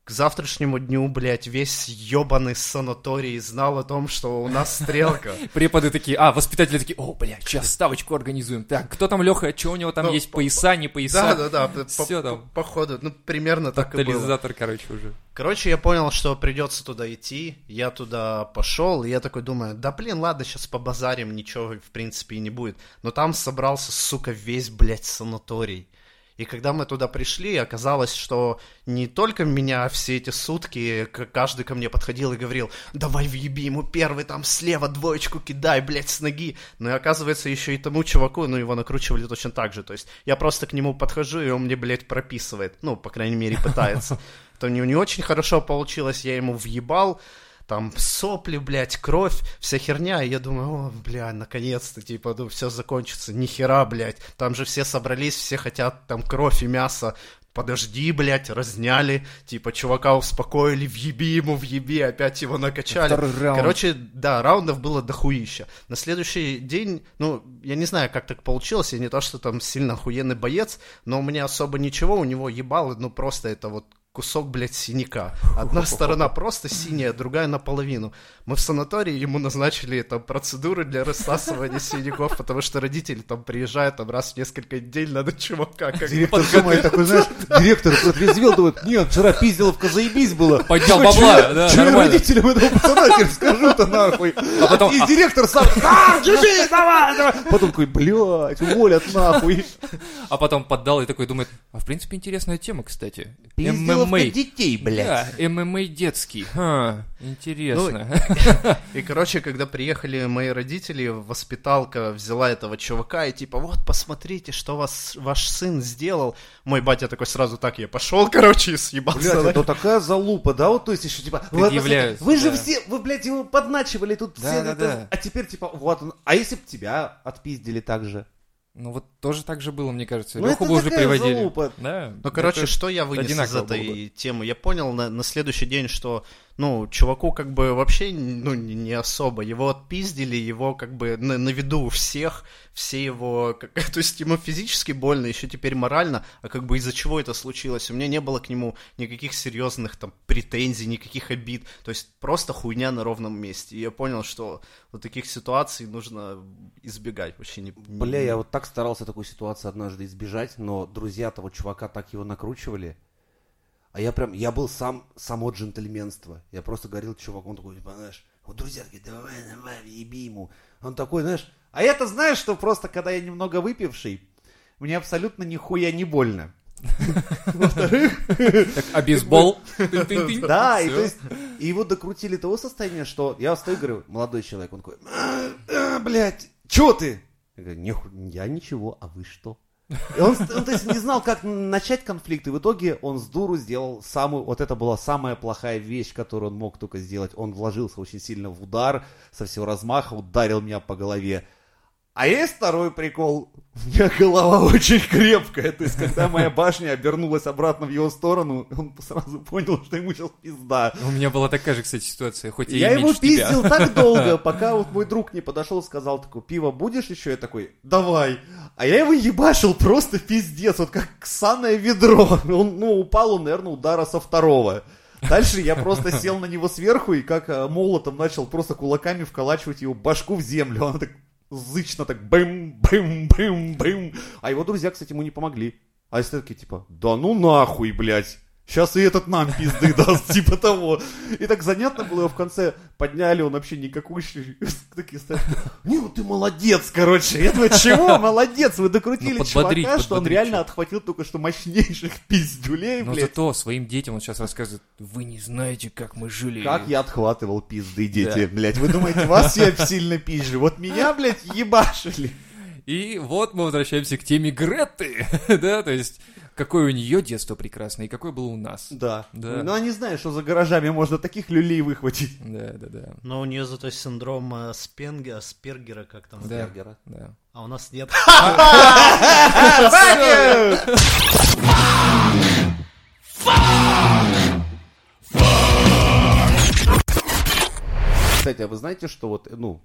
к завтрашнему дню, блядь, весь ебаный санаторий знал о том, что у нас стрелка. Преподы такие, а, воспитатели такие, о, блядь, сейчас ставочку организуем. Так, кто там Леха, что у него там Ну, есть, пояса, не Да, пояса? да, да, по- Всё по- там. походу, ну, примерно так и было. Тотализатор, короче, уже. Короче, я понял, что придется туда идти, я туда пошел, и я такой думаю, да блин, ладно, сейчас побазарим, ничего, в принципе, и не будет. Но там собрался, сука, весь, блядь, санаторий. И когда мы туда пришли, оказалось, что не только меня все эти сутки каждый ко мне подходил и говорил, давай въеби ему первый, там слева двоечку кидай, блядь, с ноги. Но и оказывается, еще и тому чуваку, ну, его накручивали точно так же. То есть я просто к нему подхожу, и он мне, блядь, прописывает. Ну, по крайней мере, пытается. Это не, не очень хорошо получилось, я ему въебал, там сопли, блядь, кровь, вся херня, и я думаю, о, бля, наконец-то, типа, ну, все закончится, нихера, блядь, там же все собрались, все хотят там кровь и мясо, подожди, блядь, разняли, типа, чувака успокоили, въеби ему, въеби, опять его накачали. Второй раунд. Короче, да, раундов было дохуища. На следующий день, ну, я не знаю, как так получилось, я не то, что там сильно охуенный боец, но у меня особо ничего, у него ебало, ну, просто это вот кусок, блядь, синяка. Одна сторона просто синяя, другая наполовину. Мы в санатории ему назначили там процедуры для рассасывания синяков, потому что родители там приезжают там раз в несколько недель, надо чувака как Директор думает такой, знаешь, директор отрезвел, думает, нет, вчера пизделовка заебись было. Поднял бабла, «Чё- да, нормально». родителям этого пацана теперь скажу-то нахуй. А потом- И директор сам, а, еби, давай, давай. Потом такой, блядь, уволят нахуй. А потом поддал и такой думает, а в принципе интересная тема, кстати. Пизделовка Подготовка детей, блядь. Да, ММА детский. Ха, интересно. И, короче, когда приехали мои родители, воспиталка взяла этого чувака и типа, вот, посмотрите, что вас, ваш сын сделал. Мой батя такой сразу так, я пошел, короче, и съебался. Блядь, это такая залупа, да, вот, то есть еще типа, вот, вы же да. все, вы, блядь, его подначивали тут Да, все, да, это- да. а теперь типа, вот он, а если бы тебя отпиздили так же? Ну вот тоже так же было, мне кажется. Ну, Леху это бы уже такая приводили. залупа. Да. Ну, короче, что я вынес из этой было темы? Я понял на, на следующий день, что, ну, чуваку как бы вообще, ну, не, особо. Его отпиздили, его как бы на, на виду у всех, все его, как- то есть ему физически больно, еще теперь морально, а как бы из-за чего это случилось? У меня не было к нему никаких серьезных там претензий, никаких обид, то есть просто хуйня на ровном месте. И я понял, что вот таких ситуаций нужно избегать вообще не... не- Бля, я вот так старался такой ситуации однажды избежать, но друзья того чувака так его накручивали. А я прям, я был сам, само джентльменство. Я просто говорил чуваку, он такой, типа, знаешь, вот друзья такие, давай, давай, еби ему. Он такой, знаешь, а я-то знаешь, что просто, когда я немного выпивший, мне абсолютно нихуя не больно. Так, а бейсбол? Да, и то есть, и его докрутили до того состояния, что я стою и говорю, молодой человек, он такой, «А, а, блядь, чё ты? Я говорю, «Ниху- я ничего, а вы что? Он, он, то есть, не знал, как начать конфликт, и в итоге он с дуру сделал самую, вот это была самая плохая вещь, которую он мог только сделать. Он вложился очень сильно в удар, со всего размаха ударил меня по голове. А есть второй прикол. У меня голова очень крепкая. То есть, когда моя башня обернулась обратно в его сторону, он сразу понял, что ему сейчас пизда. У меня была такая же, кстати, ситуация, хоть и Я его меньше тебя. пиздил так долго, пока вот мой друг не подошел, сказал такой, пиво будешь еще? Я такой, давай. А я его ебашил просто пиздец, вот как саное ведро. Он, ну, упал он, наверное, удара со второго. Дальше я просто сел на него сверху и как э, молотом начал просто кулаками вколачивать его башку в землю. Он так зычно так бэм, бэм, бэм, бэм. А его друзья, кстати, ему не помогли. А такие, типа, да ну нахуй, блядь. Сейчас и этот нам пизды даст, типа того. И так занятно было, его в конце подняли, он вообще никакущий. Такие не, ну ты молодец, короче. Я думаю, чего, молодец, вы докрутили Ну, чувака, что он реально отхватил только что мощнейших пиздюлей, Но блядь. зато своим детям он сейчас рассказывает, вы не знаете, как мы жили. Как я отхватывал пизды, дети, Да. блядь. Вы думаете, вас я сильно пизжу? Вот меня, блядь, ебашили. И вот мы возвращаемся к теме Гретты, да, то есть какое у нее детство прекрасное и какое было у нас. Да. Да. Ну, они знают, что за гаражами можно таких люлей выхватить. Да, да, да. Но у нее зато синдром э, Спенге- Аспергера, как там, Да, Бергера. да. а у нас нет. Кстати, а вы знаете, что вот, ну,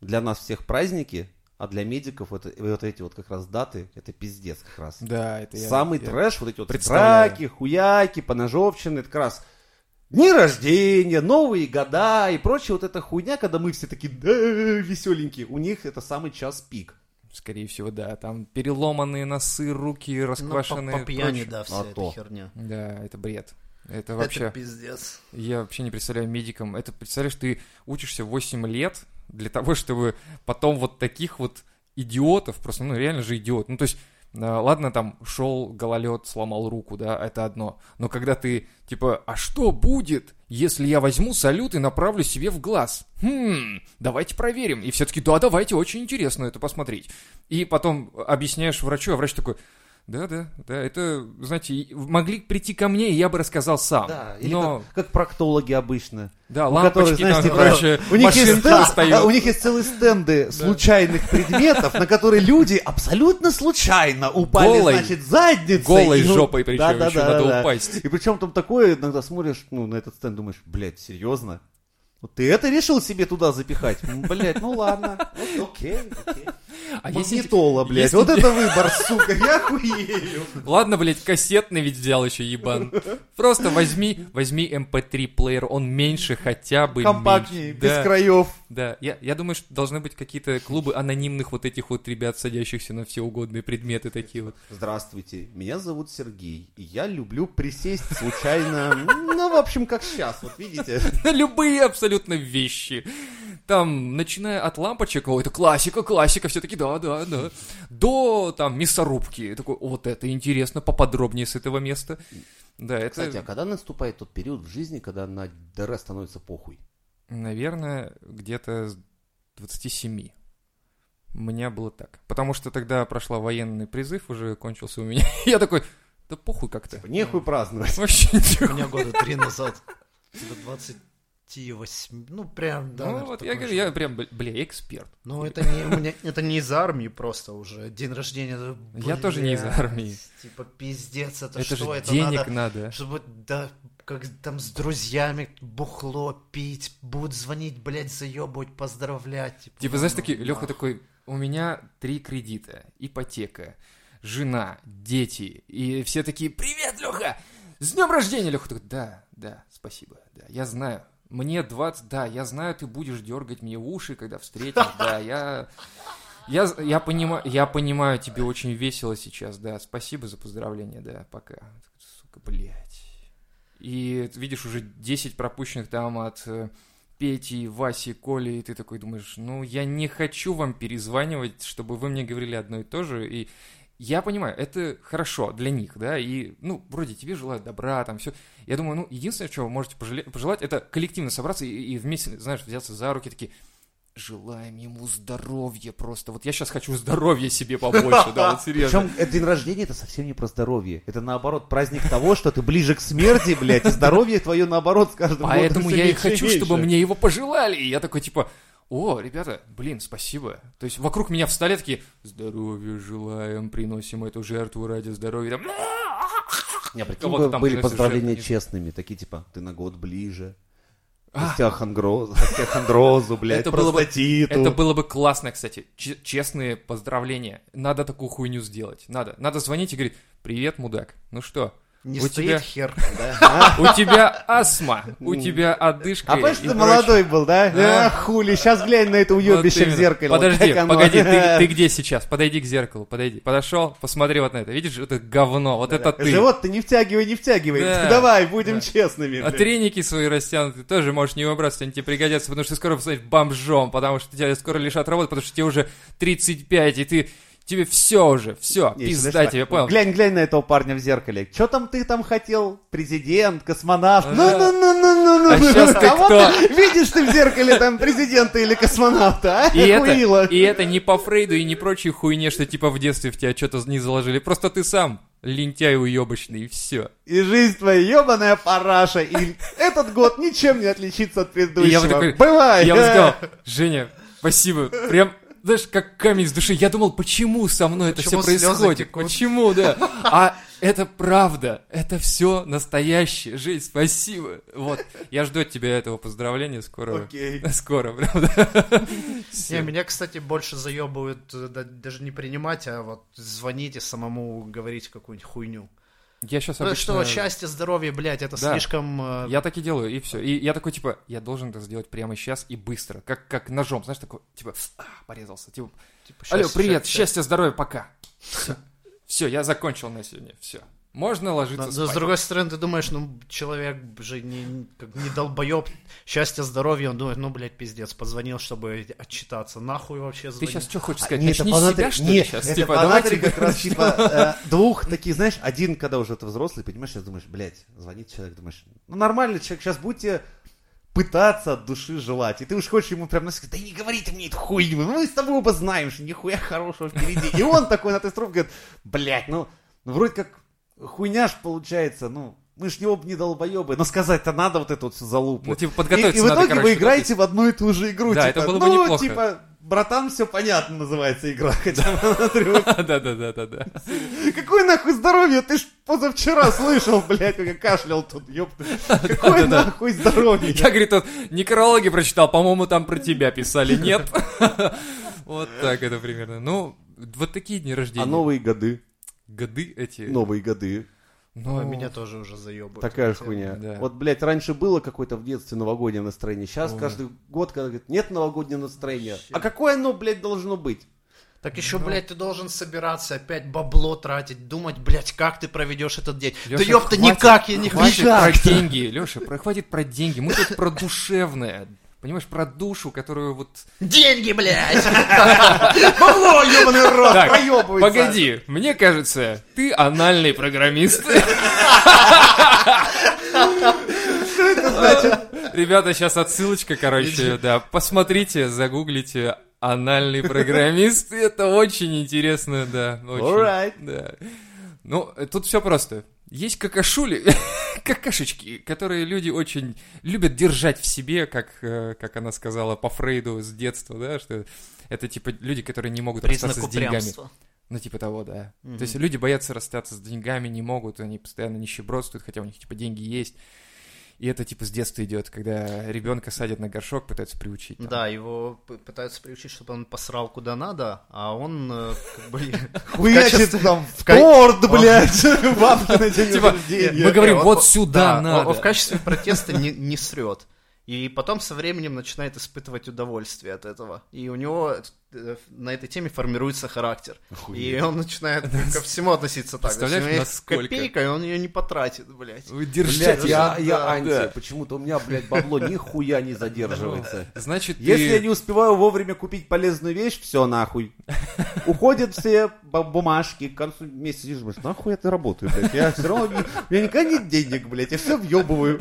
для нас всех праздники, а для медиков это, вот эти вот как раз даты, это пиздец как раз. Да, это я... Самый я- трэш, вот эти вот драки, хуяки, поножовщины, это как раз дни рождения, новые года и прочая вот эта хуйня, когда мы все такие, да, веселенькие, у них это самый час пик. Скорее всего, да. Там переломанные носы, руки Ну, по, расквашенные. по пьяни, прочее. да, вся А эта то. херня. Да, это бред. Это Это вообще... пиздец. Я вообще не представляю медикам. Это, представляешь, ты учишься 8 лет для того, чтобы потом вот таких вот идиотов, просто, ну, реально же идиот. Ну, то есть, э, ладно, там, шел гололед, сломал руку, да, это одно. Но когда ты, типа, а что будет, если я возьму салют и направлю себе в глаз? Хм, давайте проверим. И все таки да, давайте, очень интересно это посмотреть. И потом объясняешь врачу, а врач такой, да, да, да, это, знаете, могли прийти ко мне, и я бы рассказал сам. Да, или Но, как, как проктологи обычно. да, у которых, лампочки знаешь, там, типа, короче, У них, есть стенд- у них есть целые стенды случайных предметов, на которые люди абсолютно случайно упали, Голой. значит, задницей. Голой И, ну, жопой причем да, да, еще да, надо да. упасть. И причем там такое, иногда смотришь, ну, на этот стенд, думаешь, блядь, серьезно? Вот ты это решил себе туда запихать? М, Блядь, ну ладно. Окей, окей. А если- Магнитола, блядь. если Вот это выбор, сука, я хуею. Ладно, блядь, кассетный ведь взял еще ебан. Просто возьми, возьми MP3 плеер, он меньше хотя бы Компактнее, меньше. без Да, краев. да. Я, я думаю, что должны быть какие-то клубы анонимных вот этих вот ребят, садящихся на все угодные предметы такие вот. Здравствуйте, меня зовут Сергей, и я люблю присесть случайно, ну, в общем, как сейчас, вот видите. На любые абсолютно вещи. там, начиная от лампочек, о, это классика, классика, все таки да, да, да, до, там, мясорубки, такой, вот это интересно, поподробнее с этого места. Да, это, Кстати, а когда наступает тот период в жизни, когда на ДР становится похуй? наверное, где-то с 27. У меня было так. Потому что тогда прошла военный призыв, уже кончился у меня. Я такой, да похуй как-то. Нехуй праздновать. Вообще У ничего. меня года три назад. До 28. Ну, прям, да. Ну наверное, вот я говорю, я прям, бля, бля, эксперт. Ну, это не, у меня, это не из армии просто уже. День рождения. это, Я тоже не из армии. Типа, пиздец, это, Это что? же это денег надо, надо. чтобы, да, как там с друзьями бухло пить, будут звонить, блядь, заебывать, поздравлять. Типа, Типа, знаешь, ну, такие, Леха такой, у меня три кредита, ипотека, жена, дети, и все такие, привет, Леха, с днем рождения, Леха такой, да, да, спасибо, да, я знаю, мне 20, да, я знаю, ты будешь дергать мне уши, когда встретишь, да, я... Я, я, понимаю, я понимаю, тебе очень весело сейчас, да, спасибо за поздравление, да, пока. Сука, блядь. И видишь уже 10 пропущенных там от э, Пети, Васи, Коли, и ты такой думаешь, ну, я не хочу вам перезванивать, чтобы вы мне говорили одно и то же, и я понимаю, это хорошо для них, да, и, ну, вроде тебе желают добра, там, все. Я думаю, ну, единственное, чего вы можете пожелать, это коллективно собраться и, и вместе, знаешь, взяться за руки, такие, желаем ему здоровья просто. Вот я сейчас хочу здоровья себе побольше, да, вот серьезно. Причем это день рождения это совсем не про здоровье. Это наоборот праздник того, что ты ближе к смерти, блядь, и здоровье твое наоборот с каждым Поэтому я и хочу, чтобы мне его пожелали. И я такой, типа, о, ребята, блин, спасибо. То есть вокруг меня встали такие, здоровья желаем, приносим эту жертву ради здоровья. Там, Не, прикинь, Кого-то бы там были поздравления жертву. честными, такие типа, ты на год ближе. А. Остеохондроз- Остеохондрозу, блядь, Это было бы- простатиту. Это было бы классно, кстати. Честные поздравления. Надо такую хуйню сделать. Надо. Надо звонить и говорить, привет, мудак. Ну что, Не у стоит тебя- хер, да? у тебя астма, у тебя одышка А и ты молодой был, да? А, хули, сейчас глянь на это уебище в зеркале. Подожди, погоди, ты, где сейчас? Подойди к зеркалу, подойди. Подошел, посмотри вот на это. Видишь, это говно, вот это ты. Живот ты не втягивай, не втягивай. Да. Давай, будем честными. А треники свои растянутые тоже можешь не выбрасывать, они тебе пригодятся, потому что скоро станешь бомжом, потому что тебя скоро лишат работы, потому что тебе уже 35, и ты тебе все уже, все, Не, пизда подожди, тебе, понял? Глянь, глянь на этого парня в зеркале. Что там ты там хотел? Президент, космонавт? Ага. Ну, ну, ну, ну, ну, А ну. ты кто? видишь ты в зеркале там президента или космонавта, а? И это, и это не по Фрейду и не прочей хуйне, что типа в детстве в тебя что-то не заложили. Просто ты сам лентяй уебочный, и все. И жизнь твоя ебаная параша. И этот год ничем не отличится от предыдущего. Я вот такой- Бывай. Я бы сказал, Женя, спасибо. Прям, знаешь, как камень с души. Я думал, почему со мной это все Почему происходит? Почему, да? А это правда. Это все настоящее. Жень, спасибо. Вот. Я жду от тебя этого поздравления скоро. Окей. Скоро, правда. Не, меня, кстати, больше заебывают э, да- даже не принимать, а вот звонить и самому говорить какую-нибудь хуйню. Я сейчас Ну обычно... что, счастье, здоровье, блядь, это Да. слишком... э, Я так и делаю, и все. И я такой, типа, я должен это сделать прямо сейчас и быстро. Как, как ножом, знаешь, такой, типа, а, порезался. Типа, типа, алло, счастье, привет, счастье. счастья, здоровья, пока. Все. Все, я закончил на сегодня. Все. Можно Но, ложиться но спать. с другой стороны, ты думаешь, ну, человек же не, как не долбоеб, счастье, здоровье, он думает, ну, блядь, пиздец, позвонил, чтобы отчитаться, нахуй вообще Ты звонить. сейчас что хочешь А, сказать? не, это Начни с фанаты, себя, что ли, не, сейчас? это Типа, фанаты как раз начнем. типа э, двух таких, знаешь, один, когда уже ты взрослый, понимаешь, сейчас думаешь, блядь, звонит человек, думаешь, ну нормальный человек, сейчас будете пытаться от души желать, и ты уж хочешь ему прям сказать, да не говори ты мне эту хуйню, ну мы с тобой оба знаем, что нихуя хорошего впереди, и он такой на той трубке говорит, блядь, ну, ну вроде как хуйня ж получается, ну, мы ж не оба не долбоебы, но сказать-то надо вот эту вот всю залупу. Ну, типа, И, подготовиться и в надо, итоге короче, вы играете в одну и ту же игру. Да, типа, это было бы ну, неплохо. типа, братан, все понятно называется игра, хотя. Да-да-да-да-да. Какое нахуй здоровье? Ты ж позавчера слышал, блядь, как я кашлял тут, ёпта. Какое нахуй здоровье? Я, говорит, тут некрологи прочитал, по-моему, там про тебя писали. Нет? Вот так это примерно. Ну, вот такие дни А рождения. новые годы, Годы эти. новые годы, Ну, Ой, меня тоже уже заебывают. такая же хуйня. да. Вот, блядь, раньше было какое-то в детстве новогоднее настроение, сейчас Ой. каждый год, когда говорит, нет новогоднего настроения. Вообще. А какое оно, блядь, должно быть? Так еще, Ну. блядь, ты должен собираться, опять бабло тратить, думать, блядь, как ты проведешь этот день. Лёша, да ёпта, хватит- никак, я не Хватит хочу. про деньги, Леша, хватит про деньги. Мы тут про душевное. Понимаешь, про душу, которую вот... Деньги, блядь! Бабло, ебаный рот, проебывается. Погоди, мне кажется, ты анальный программист. Ребята, сейчас отсылочка, короче, да. Посмотрите, загуглите анальный программист. Это очень интересно, да. очень. Да. Ну, э, тут все просто. Есть какашули, какашечки, которые люди очень любят держать в себе, как, э, как она сказала по Фрейду с детства, да, что это типа люди, которые не могут Признак расстаться с деньгами. упрямства. Ну, типа того, да. Мгм. То есть люди боятся расстаться с деньгами, не могут, они постоянно нищебродствуют, хотя у них, типа, деньги есть. И это, типа, с детства идет, когда ребенка садят на горшок, пытаются приучить. там. Да, его пытаются приучить, чтобы он посрал куда надо, а он э, как бы... Хуячит там в торт, блядь, бабки на день Типа, рождения. мы говорим, вот сюда да, надо. Он, в качестве протеста не, не срет. И потом со временем начинает испытывать удовольствие от этого. И у него на этой теме формируется характер. И он начинает ко всему относиться так. Представляешь, есть насколько? копейка, и он ее не потратит, блядь. Вы Блядь, держите. я, Да, я да. анти. Почему-то у меня, блядь, бабло нихуя не задерживается. Значит, ты... Если я не успеваю вовремя купить полезную вещь, все нахуй. Уходят все бумажки, к концу месяца сидишь, думаешь, нахуй я ты работаю, блядь. Я все равно, у меня никогда нет денег, блядь, я все въебываю.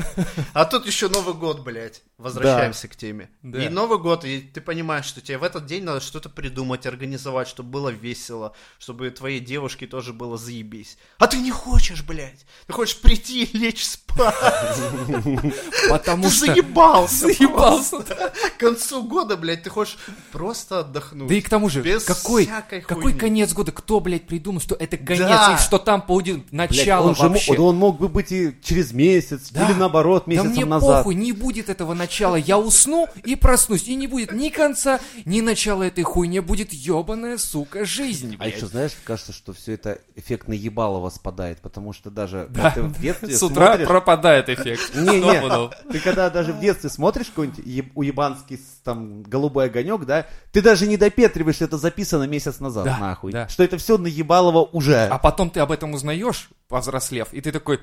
А тут еще Новый год, блядь. Возвращаемся к теме. Да. И Новый год, и ты понимаешь, что тебе в этот день надо что-то придумать, организовать, чтобы было весело, чтобы твоей девушке тоже было заебись. А ты не хочешь, блядь. Ты хочешь прийти и лечь спать. Потому Ты что... заебался. Заебался. К концу года, блядь, ты хочешь просто отдохнуть. Да и к тому же, какой, конец года? Кто, блядь, придумал, что это конец, Да. и что там будет Блядь, начало вообще? он мог бы быть и через месяц, Да. или наоборот, Да месяцем мне назад. похуй, не будет этого начала. Я усну и проснусь, и не будет ни конца, ни начала этой хуйни. Будет ебаная, сука, жизнь, А блядь. еще, знаешь, кажется, что все это эффект на ебалово спадает, потому что даже Да. ты в детстве С утра смотришь- пропадает эффект. Не, не, ты когда даже в детстве смотришь какой-нибудь еб- уебанский там голубой огонек, да, ты даже не допетриваешь, что это записано месяц назад, Да, нахуй. да. Что это все наебалово уже. А потом ты об этом узнаешь, повзрослев, и ты такой,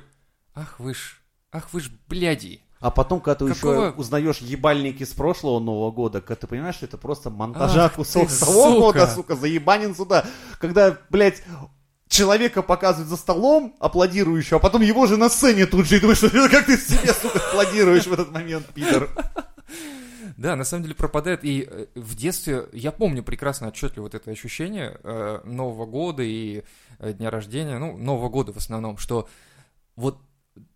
ах вы ж, ах вы ж, бляди. А потом, когда ты Какого- еще узнаешь ебальники с прошлого Нового года, когда ты понимаешь, что это просто монтажа Ах кусок ты, того сука. года, сука, заебанин сюда. Когда, блядь, человека показывают за столом, аплодирующего, а потом его же на сцене тут же, и думаешь, как ты себе, сука, аплодируешь в этот момент, пидор. Да, на самом деле пропадает. И э, в детстве я помню прекрасно отчетливо вот это ощущение э, Нового года и э, дня рождения, ну, Нового года в основном, что вот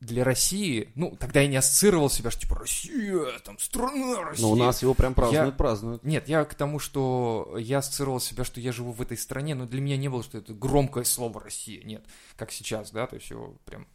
для России, ну, тогда я не ассоциировал себя, что типа Россия, там, страна Россия. Но у нас его прям празднуют, Я- празднуют. Нет, я к тому, что я ассоциировал себя, что я живу в этой стране, но для меня не было, что это громкое слово Россия. Нет, как сейчас, да, то есть его прям...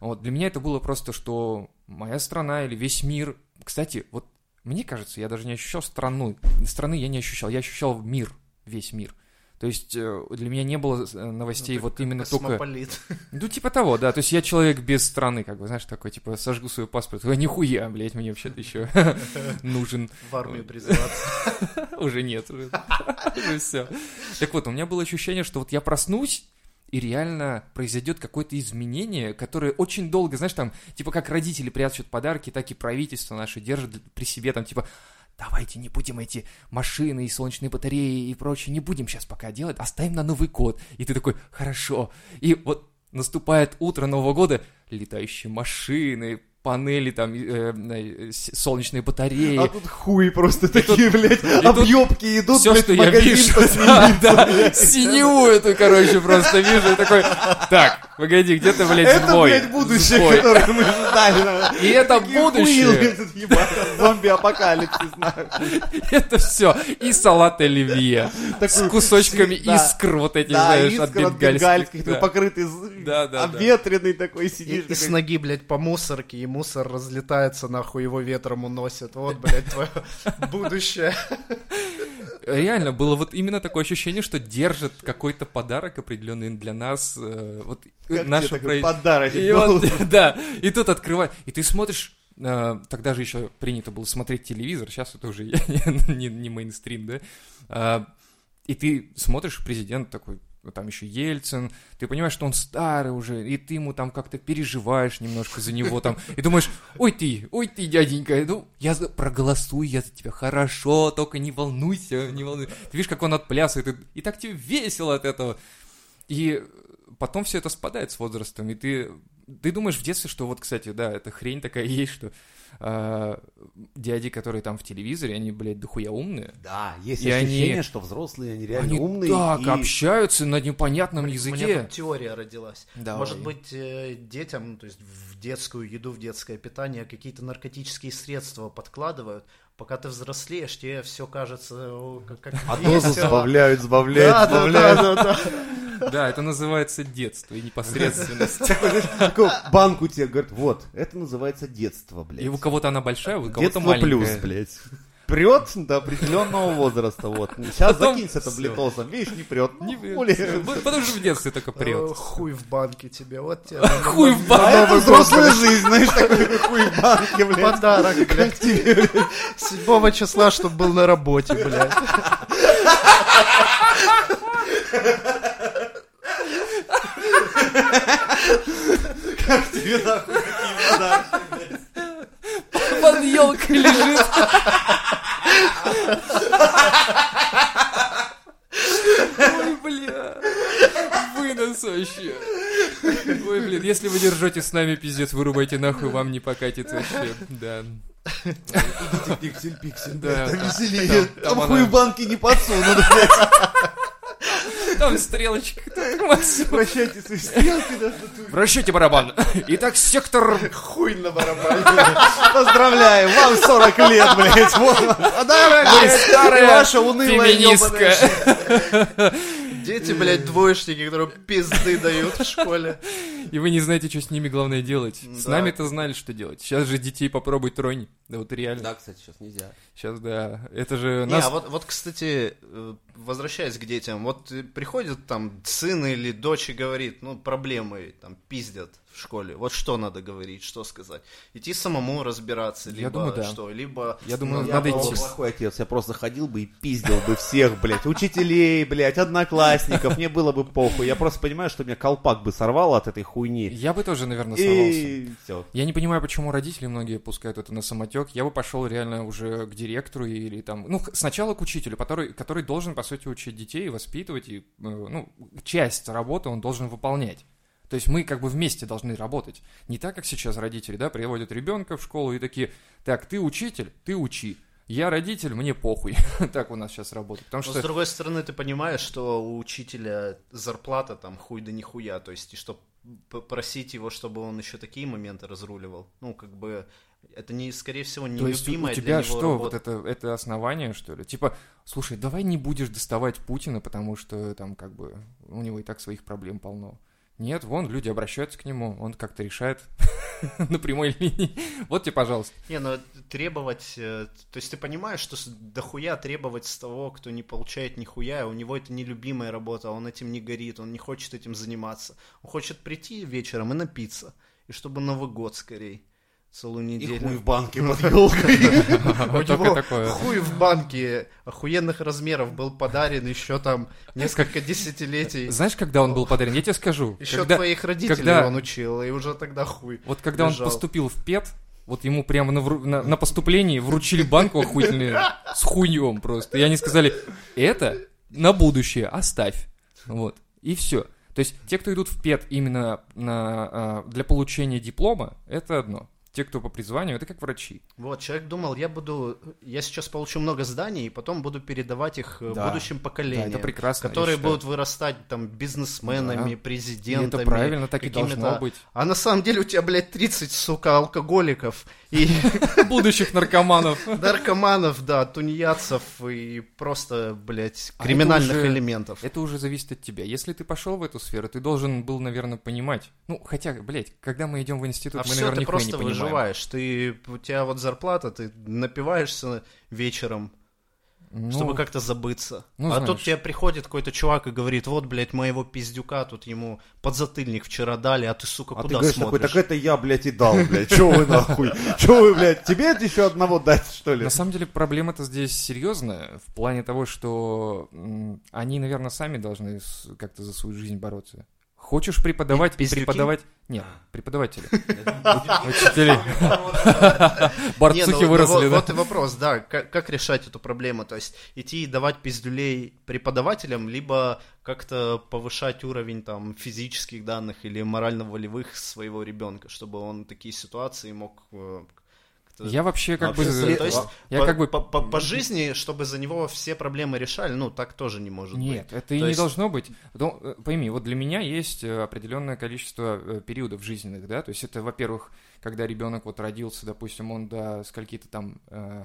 Вот, для меня это было просто, что моя страна или весь мир... Кстати, вот мне кажется, я даже не ощущал страну. Страны я не ощущал, я ощущал мир, весь мир. То есть э, для меня не было э, новостей Ну, вот именно только... космополит. Ну, типа того, да. То есть я человек без страны, как бы, знаешь, такой, типа, сожгу свой паспорт. Ой, нихуя, блядь, мне вообще-то еще нужен В армию призываться. уже нет, уже все. Так вот, у меня было ощущение, что вот я проснусь, и реально произойдет какое-то изменение, которое очень долго, знаешь, там, типа как родители прячут подарки, так и правительство наше держит при себе, там, типа, давайте не будем эти машины и солнечные батареи и прочее, не будем сейчас пока делать, оставим на Новый год. И ты такой, хорошо. И вот наступает утро Нового года, летающие машины, панели там, э, э, солнечные батареи. А тут хуй просто такие, блядь, тут объебки идут, все, блядь, что я магазин вижу, да, да, блядь. синеву эту, короче, просто вижу, и такой, так, погоди, где ты, блядь, Это, сбой? блядь, будущее, Сбой. которое мы ждали. И это Такие будущее, зомби-апокалипсис, это все, и салат оливье, с кусочками искр вот этих, знаешь, от бенгальских. да. покрытый, да, да. обветренный такой И, сидишь. и с ноги, блядь, по мусорке, и мусор разлетается, нахуй, его ветром уносит. Вот, блядь, твое будущее. Реально, было вот именно такое ощущение, что держит какой-то подарок определенный для нас, э, вот как наше правительство. подарок И вот, да, и тут открывай, и ты смотришь, э, тогда же еще принято было смотреть телевизор, сейчас это уже не, не- не мейнстрим, да, и ты смотришь, президент такой там еще Ельцин, ты понимаешь, что он старый уже, и ты ему там как-то переживаешь немножко за него там, и думаешь, ой ты, ой ты, дяденька, ну, я за... проголосую, я за тебя, хорошо, только не волнуйся, не волнуйся. Ты видишь, как он отплясывает, и, и так тебе весело от этого. И потом все это спадает с возрастом, и ты, ты думаешь в детстве, что вот, кстати, да, эта хрень такая есть, что а, дяди, которые там в телевизоре, они, блядь, дохуя умные. Да, есть И ощущение, они- что взрослые, они реально Они умные. так и- общаются на непонятном У меня языке. тут теория родилась. Давай. Может быть, э, детям, то есть в детскую еду, в детское питание какие-то наркотические средства подкладывают. Пока ты взрослеешь, тебе все кажется как, как А дозу весело. сбавляют, сбавляют, Да, да, сбавляют. да, да, да. Да, это называется детство и непосредственность. Такую банку тебе говорят, вот, это называется детство, блядь. И у кого-то она большая, у кого-то Детство маленькая. плюс, блядь. Прет до определенного возраста, вот. Сейчас Потом закинь с этим блитосом, видишь, не прет. Не- Ну, хули. Потому что в детстве только Э, прет. Хуй в банке тебе, вот тебе. Хуй в А банке. это взрослая жизнь, знаешь, такой хуй в банке, блядь. Подарок, блядь. 7 числа, чтобы был на работе, блядь. Тебе нахуй какие подарки, блядь. Под елкой лежит. Ой, бля. Вынос вообще. Ой, блин, если вы держите с нами, пиздец, вырубайте нахуй, вам не покатит вообще. Да. Идите, пиксель, пиксель, Да, там веселее. там- Там там хуй она- банке не подсунут, блядь. Там стрелочка. Вращайте свои стрелки, да, Вращайте барабан. Итак, сектор... Хуй на барабане. Поздравляю, вам 40 лет, блядь. Вот подарок, Вы старая ваша унылая феминистка. Дети, блядь, двоечники, которые пизды дают в школе. И вы не знаете, что с ними главное делать. С нами-то знали, что делать. Сейчас же детей попробуй тронь. Да вот реально. Да, кстати, сейчас нельзя. Сейчас, да. Это же Не, нас... а вот, вот, кстати, э, возвращаясь к детям, вот приходит там сын или дочь и говорит, ну, проблемы, там, пиздят в школе. Вот что надо говорить, что сказать? Идти самому разбираться, Я либо думаю, да. что, либо... Я думаю, ну, Я надо был идти. плохой отец, я просто ходил бы и пиздил бы всех, блядь, учителей, блядь, одноклассников, мне было бы похуй. Я просто понимаю, что меня колпак бы сорвал от этой хуйни. Я бы тоже, наверное, сорвался. И все. Я не понимаю, почему родители многие пускают это на самотек. Я бы пошел реально уже к директору или там, ну, сначала к учителю, который, который должен, по сути, учить детей, воспитывать, и, э, ну, часть работы он должен выполнять. То есть мы как бы вместе должны работать. Не так, как сейчас родители, да, приводят ребенка в школу и такие, так, ты учитель, ты учи. Я родитель, мне похуй. так у нас сейчас работает. Потому Но что с другой стороны, ты понимаешь, что у учителя зарплата там хуй да нихуя, то есть, и что просить его, чтобы он еще такие моменты разруливал, ну, как бы, это не, скорее всего, То есть у- нелюбимая у для тебя него что, работа. вот это, это основание, что ли? Типа, слушай, давай не будешь доставать Путина, потому что там как бы у него и так своих проблем полно. Нет, вон, люди обращаются к нему, он как-то решает на прямой линии. Вот тебе, пожалуйста. Не, ну требовать, э, то есть ты понимаешь, что дохуя требовать с того, кто не получает нихуя, у него это нелюбимая работа, он этим не горит, он не хочет этим заниматься. Он хочет прийти вечером и напиться, и чтобы Новый год скорей, целую И неделю. хуй в банке под елкой. У него такое. хуй в банке охуенных размеров был подарен еще там несколько десятилетий. Знаешь, когда он был подарен? Я тебе скажу. Еще твоих родителей он учил, и уже тогда хуй. Вот когда он поступил в ПЕТ, вот ему прямо на, на- на поступлении вручили банку охуительную с хуйнем просто. И они сказали, это на будущее оставь. Вот. И все. То есть те, кто идут в ПЕТ именно на, а, для получения диплома, это одно. Те, кто по призванию, это как врачи. Вот, человек думал, я буду, я сейчас получу много зданий, и потом буду передавать их э, Да. будущим Да, поколениям, это прекрасно. которые будут вырастать там бизнесменами, И президентами. это правильно, так и должно быть. А на самом деле у тебя, блядь, 30, сука, алкоголиков и Будущих наркоманов. наркоманов, да, тунеядцев и просто, блядь, А криминальных элементов. Это уже зависит от тебя. Если ты пошел в эту сферу, ты должен был, наверное, понимать. Ну, хотя, блядь, когда мы идем в институт, А мы, нихуя не понимаем. Выживаешь. Ты, у тебя вот зарплата, ты напиваешься вечером, Ну, чтобы как-то забыться. ну, а тут знаешь. тебе приходит какой-то чувак и говорит, вот, блядь, моего пиздюка тут ему подзатыльник вчера дали, а ты, сука, А ты куда говоришь такой, смотришь? так это я, блядь, и дал, блядь. Че вы нахуй? Че вы, блядь, тебе это еще одного дать, что ли? На самом деле проблема-то здесь серьезная, в плане того, что они, наверное, сами должны как-то за свою жизнь бороться. Хочешь преподавать, пиздюки? преподавать... Нет, преподаватели. Учителей. Не, Барцухи ну, выросли, вот, да? вот и вопрос, да, как, решать эту проблему? То есть идти и давать пиздюлей преподавателям, либо как-то повышать уровень там физических данных или морально-волевых своего ребенка, чтобы он такие ситуации мог э, Я вообще как бы... Вообще, То есть Я по, как бы... по, по- по жизни, чтобы за него все проблемы решали, ну, так тоже не может Нет, быть. это и То не есть- должно быть. Ну, э, пойми, вот для меня есть э, определенное количество э, периодов жизненных, да, то есть это, во-первых, когда ребенок вот родился, допустим, он до скольки-то там э,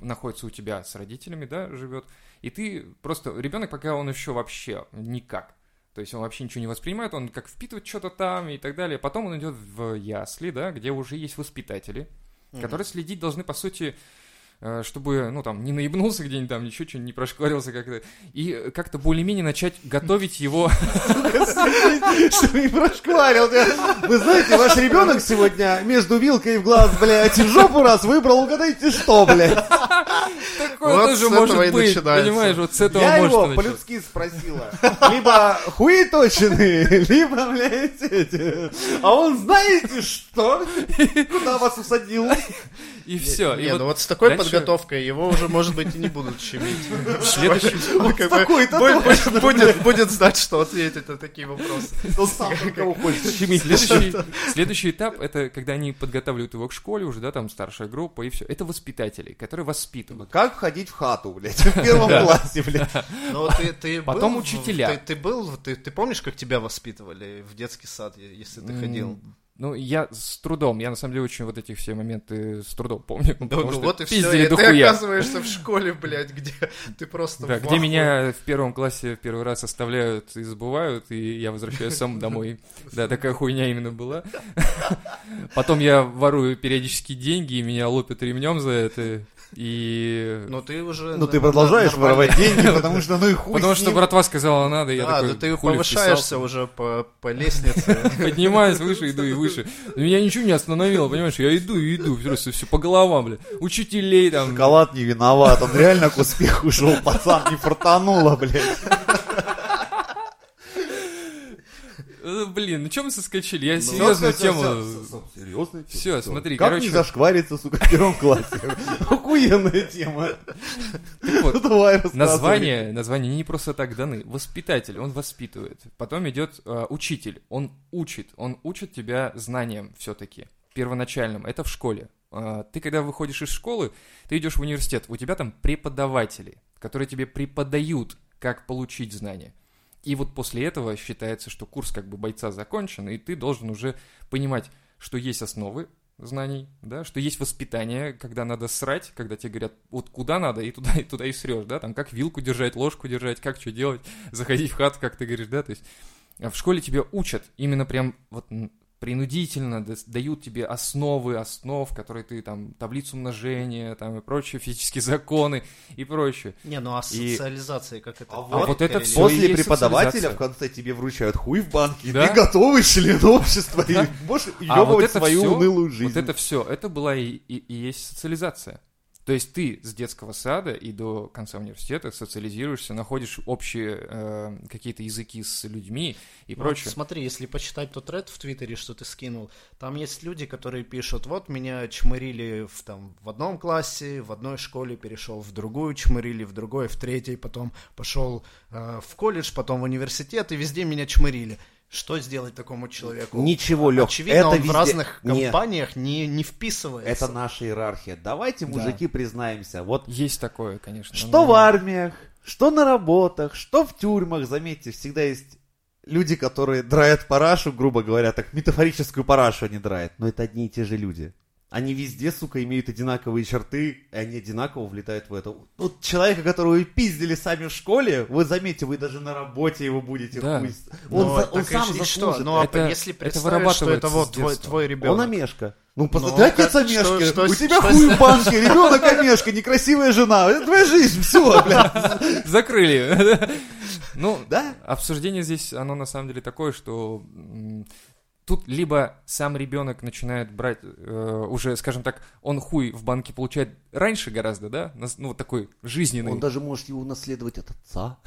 находится у тебя с родителями, да, живет, и ты просто, ребенок пока он еще вообще никак, то есть он вообще ничего не воспринимает, он как впитывает что-то там и так далее. Потом он идет в ясли, да, где уже есть воспитатели, Мгм. которые следить должны, по сути, чтобы, ну, там, не наебнулся где-нибудь там, ничего, что не прошкварился как-то, и э, как-то более-менее начать готовить его... Что и прошкварил. Вы знаете, ваш ребенок сегодня между вилкой в глаз, блядь, и в жопу раз выбрал, угадайте что, блядь. Такое Вот тоже с этого может и быть, начинается. понимаешь, вот с этого Я может его по-людски спросила. Либо хуеточины, либо, блядь, эти. А он знаете что? Куда вас усадил? И все. Не, И ну вот вот с такой дальше- подготовкой его уже, может быть, и не будут щемить. Следующий, Он как бы такой-то будет- будет- Будет знать, что ответить на такие вопросы. Он сам кого хочет щемить. следующий, следующий этап это когда они подготавливают его к школе, уже, да, там старшая группа и все. Это воспитатели, которые воспитывают. Как входить в хату, блядь, в первом классе, блядь. Но ты, ты Потом был учителя. Ты, ты был, ты, ты помнишь, как тебя воспитывали в детский сад, если ты ходил? Ну, я с трудом, я на самом деле очень вот эти все моменты с трудом помню. Да, потому ну что вот и все. И ты оказываешься в школе, блядь, где ты просто Да, где меня в первом классе в первый раз оставляют и забывают, и я возвращаюсь сам домой. Да, такая хуйня именно была. Потом я ворую периодически деньги, и меня лупят ремнем за это. И... Ну ты уже... Ну ты продолжаешь нормально. воровать деньги, потому что ну и хуй Потому что братва сказала надо, и я такой, да ты повышаешься уже по, лестнице. Поднимаюсь выше, иду и выше. Но меня ничего не остановило, понимаешь? Я иду и иду, просто все по головам, бля. Учителей там. Шоколад не виноват, он реально к успеху шел, пацан, не фартануло, блядь. Э, Блин, ну чем мы соскочили? Я Ну, серьезную тему... всё, Серьезно? Всё, смотри, Как короче- не зашквариться, сука, в первом классе? Охуенная тема. Вот, Давай рассказывай. Название, название не просто так даны. Воспитатель, он воспитывает. Потом идет э, учитель, он учит, он учит тебя знаниям все-таки первоначальным. Это в школе. Э, ты когда выходишь из школы, ты идешь в университет, у тебя там преподаватели, которые тебе преподают, как получить знания. И вот после этого считается, что курс как бы бойца закончен, и ты должен уже понимать, что есть основы знаний, да, что есть воспитание, когда надо срать, когда тебе говорят, вот куда надо, и туда, и туда и срешь, да, там как вилку держать, ложку держать, как что делать, заходить в хату, как ты говоришь, да, то есть а в школе тебя учат, именно прям вот принудительно да- дают тебе основы основ, которые ты там, таблицу умножения, там и прочие физические законы и прочее. Не, ну а И- социализация как это? А вот вот это всё После и преподавателя в конце тебе вручают хуй в банке, и Да. ты готовый член общества, и Да. можешь А вот ебывать это свою всё- унылую жизнь. Вот это все, это была и, и- и есть социализация. То есть ты с детского сада и до конца университета социализируешься, находишь общие э, какие-то языки с людьми и Ну, прочее. Смотри, если почитать тот ред в Твиттере, что ты скинул, там есть люди, которые пишут, вот меня чмырили в, там, в одном классе, в одной школе, перешел в другую, чмырили в другой, в третьей, потом пошел э, в колледж, потом в университет, и везде меня чмырили. Что сделать такому человеку? Ничего, Лёх, Очевидно, это он везде- в разных компаниях не, не вписывается. Это наша иерархия. Давайте, Да. мужики, признаемся. Вот Есть такое, конечно. что но- в армиях, что на работах, что в тюрьмах, заметьте, всегда есть люди, которые драют парашу, грубо говоря, так метафорическую парашу они драют, но это одни и те же люди. Они везде, сука, имеют одинаковые черты, и они одинаково влетают в это. Вот человека, которого вы пиздили сами в школе, вы заметите, вы даже на работе его будете Да. хуй- Ну, Он, за- он сам и что? заслужит. Ну, а Это- если это представить, что вырабатывается это вот твой, твой ребенок. Он Амешка. Ну, Ну, посмотри, отец Амешка. что- что У тебя что хуй в банке, ребенок Амешка, некрасивая жена. Это твоя жизнь, все, блядь. Закрыли. Ну, Да? обсуждение здесь, оно на самом деле такое, что тут либо сам ребенок начинает брать э, уже, скажем так, он хуй в банке получает раньше гораздо, да, ну, вот такой жизненный. Он даже может его унаследовать от отца.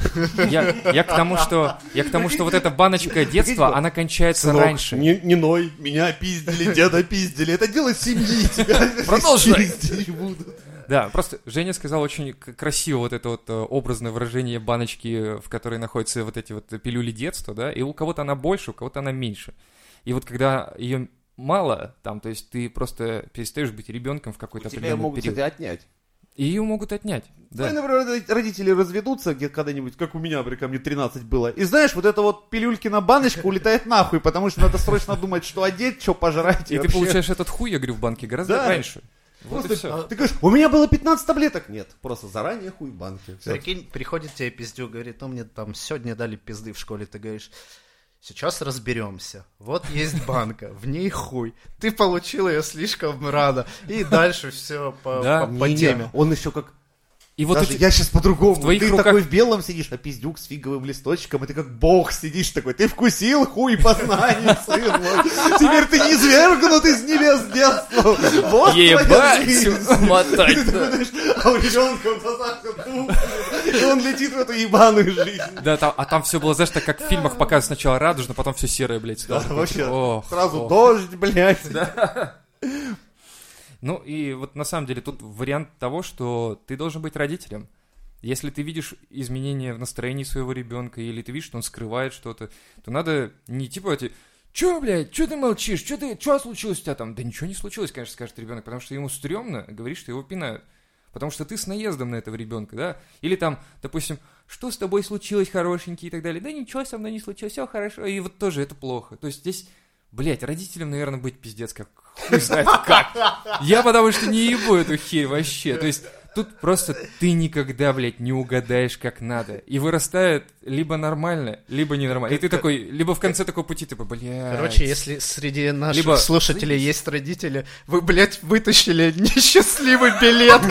Я, я к тому, что я к тому, что вот эта баночка детства, она кончается Сынок, раньше. Не, не ной, меня пиздили, деда пиздили. Это дело семьи, тебя Продолжай. Да, просто Женя сказал очень красиво вот это вот э, образное выражение баночки, в которой находятся вот эти вот пилюли детства, да, и у кого-то она больше, у кого-то она меньше. И вот когда ее мало, там, то есть ты просто перестаешь быть ребенком в какой-то определенный могут, период. кстати, отнять. И ее могут отнять. Да. например, родители разведутся где когда-нибудь, как у меня, например, мне 13 было. И знаешь, вот эта вот пилюльки на баночку улетает нахуй, потому что надо срочно думать, что одеть, что пожрать. И ты вообще. получаешь этот хуй, я говорю, в банке гораздо Да. раньше. Вот и Просто все. Ты говоришь, у меня было 15 таблеток. Нет, просто заранее хуй в банке. Прикинь, приходит тебе пиздюк, говорит, ну мне там сегодня дали пизды в школе, ты говоришь, сейчас разберемся. Вот есть банка, в ней хуй. Ты получил ее слишком рано. И дальше все по, Да. по- по Не-не, теме. Он еще как... И вот Даже эти- я сейчас по-другому. ты руках- такой в белом сидишь, а пиздюк с фиговым листочком, и ты как бог сидишь такой. Ты вкусил хуй познаний, сын мой. Теперь ты не извергнут из небес детства. Вот Ебать, мотать, а у ребенка в глазах и он летит в эту ебаную жизнь. Да, там, а там все было, знаешь, так как в фильмах показывают сначала радужно, потом все серое, блядь. Да, вообще, ох, сразу ох. дождь, блядь. Ну и вот на самом деле тут вариант того, что ты должен быть родителем. Если ты видишь изменения в настроении своего ребенка, или ты видишь, что он скрывает что-то, то надо не типа эти Чё, блядь, чё ты молчишь? Чё ты, чё случилось у тебя там? Да ничего не случилось, конечно, скажет ребенок, потому что ему стрёмно говорить, что его пинают. Потому что ты с наездом на этого ребенка, да? Или там, допустим, что с тобой случилось, хорошенький и так далее. Да ничего со мной не случилось, все хорошо. И вот тоже это плохо. То есть здесь, блядь, родителям, наверное, быть пиздец как хуй знает как. Я потому что не ебу эту херь вообще. То есть тут просто ты никогда, блядь, не угадаешь как надо. И вырастает либо нормально, либо ненормально. И ты такой, либо в конце такого пути, типа, блядь. Короче, если среди наших Либо- слушателей есть родители, вы, блядь, вытащили несчастливый билет.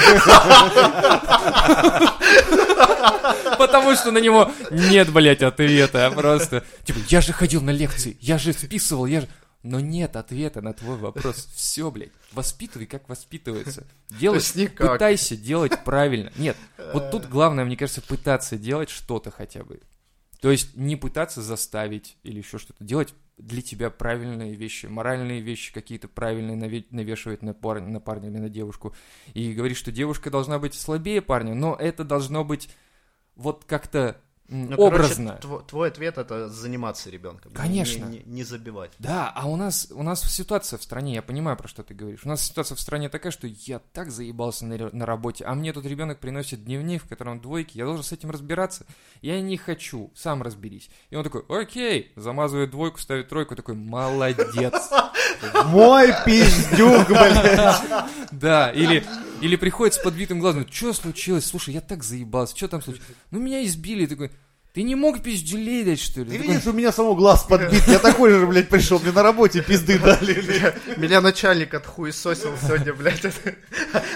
Потому что на него нет, блядь, ответа. а Просто, типа, я же ходил на лекции, я же вписывал, я же... Но нет ответа на твой вопрос. Все, блядь. Воспитывай, как воспитывается. Делай, никак. пытайся делать правильно. Нет, вот тут главное, мне кажется, пытаться делать что-то хотя бы. То есть не пытаться заставить или еще что-то. Делать для тебя правильные вещи, моральные вещи какие-то правильные наве- навешивать на парня, на парня или на девушку. И говорить, что девушка должна быть слабее парня, но это должно быть вот как-то Ну, короче, образно. тво- твой ответ это заниматься ребенком. Конечно. Не, не- не забивать. Да, а у нас, у нас ситуация в стране, я понимаю, про что ты говоришь. У нас ситуация в стране такая, что я так заебался на, на работе, а мне тут ребенок приносит дневник, в котором двойки, я должен с этим разбираться. Я не хочу, сам разберись. И он такой, окей, замазывает двойку, ставит тройку, такой, молодец. Мой пиздюк, блядь. Да, или, или приходит с подбитым глазом, что случилось? Слушай, я так заебался, что там случилось? Ну, меня избили, такой, ты не мог пизделей дать, что ли? Ты Такой, видишь, у меня самого глаз подбит. Я такой же, блядь, пришел. Мне на работе пизды дали. Меня начальник отхуесосил сегодня, блядь.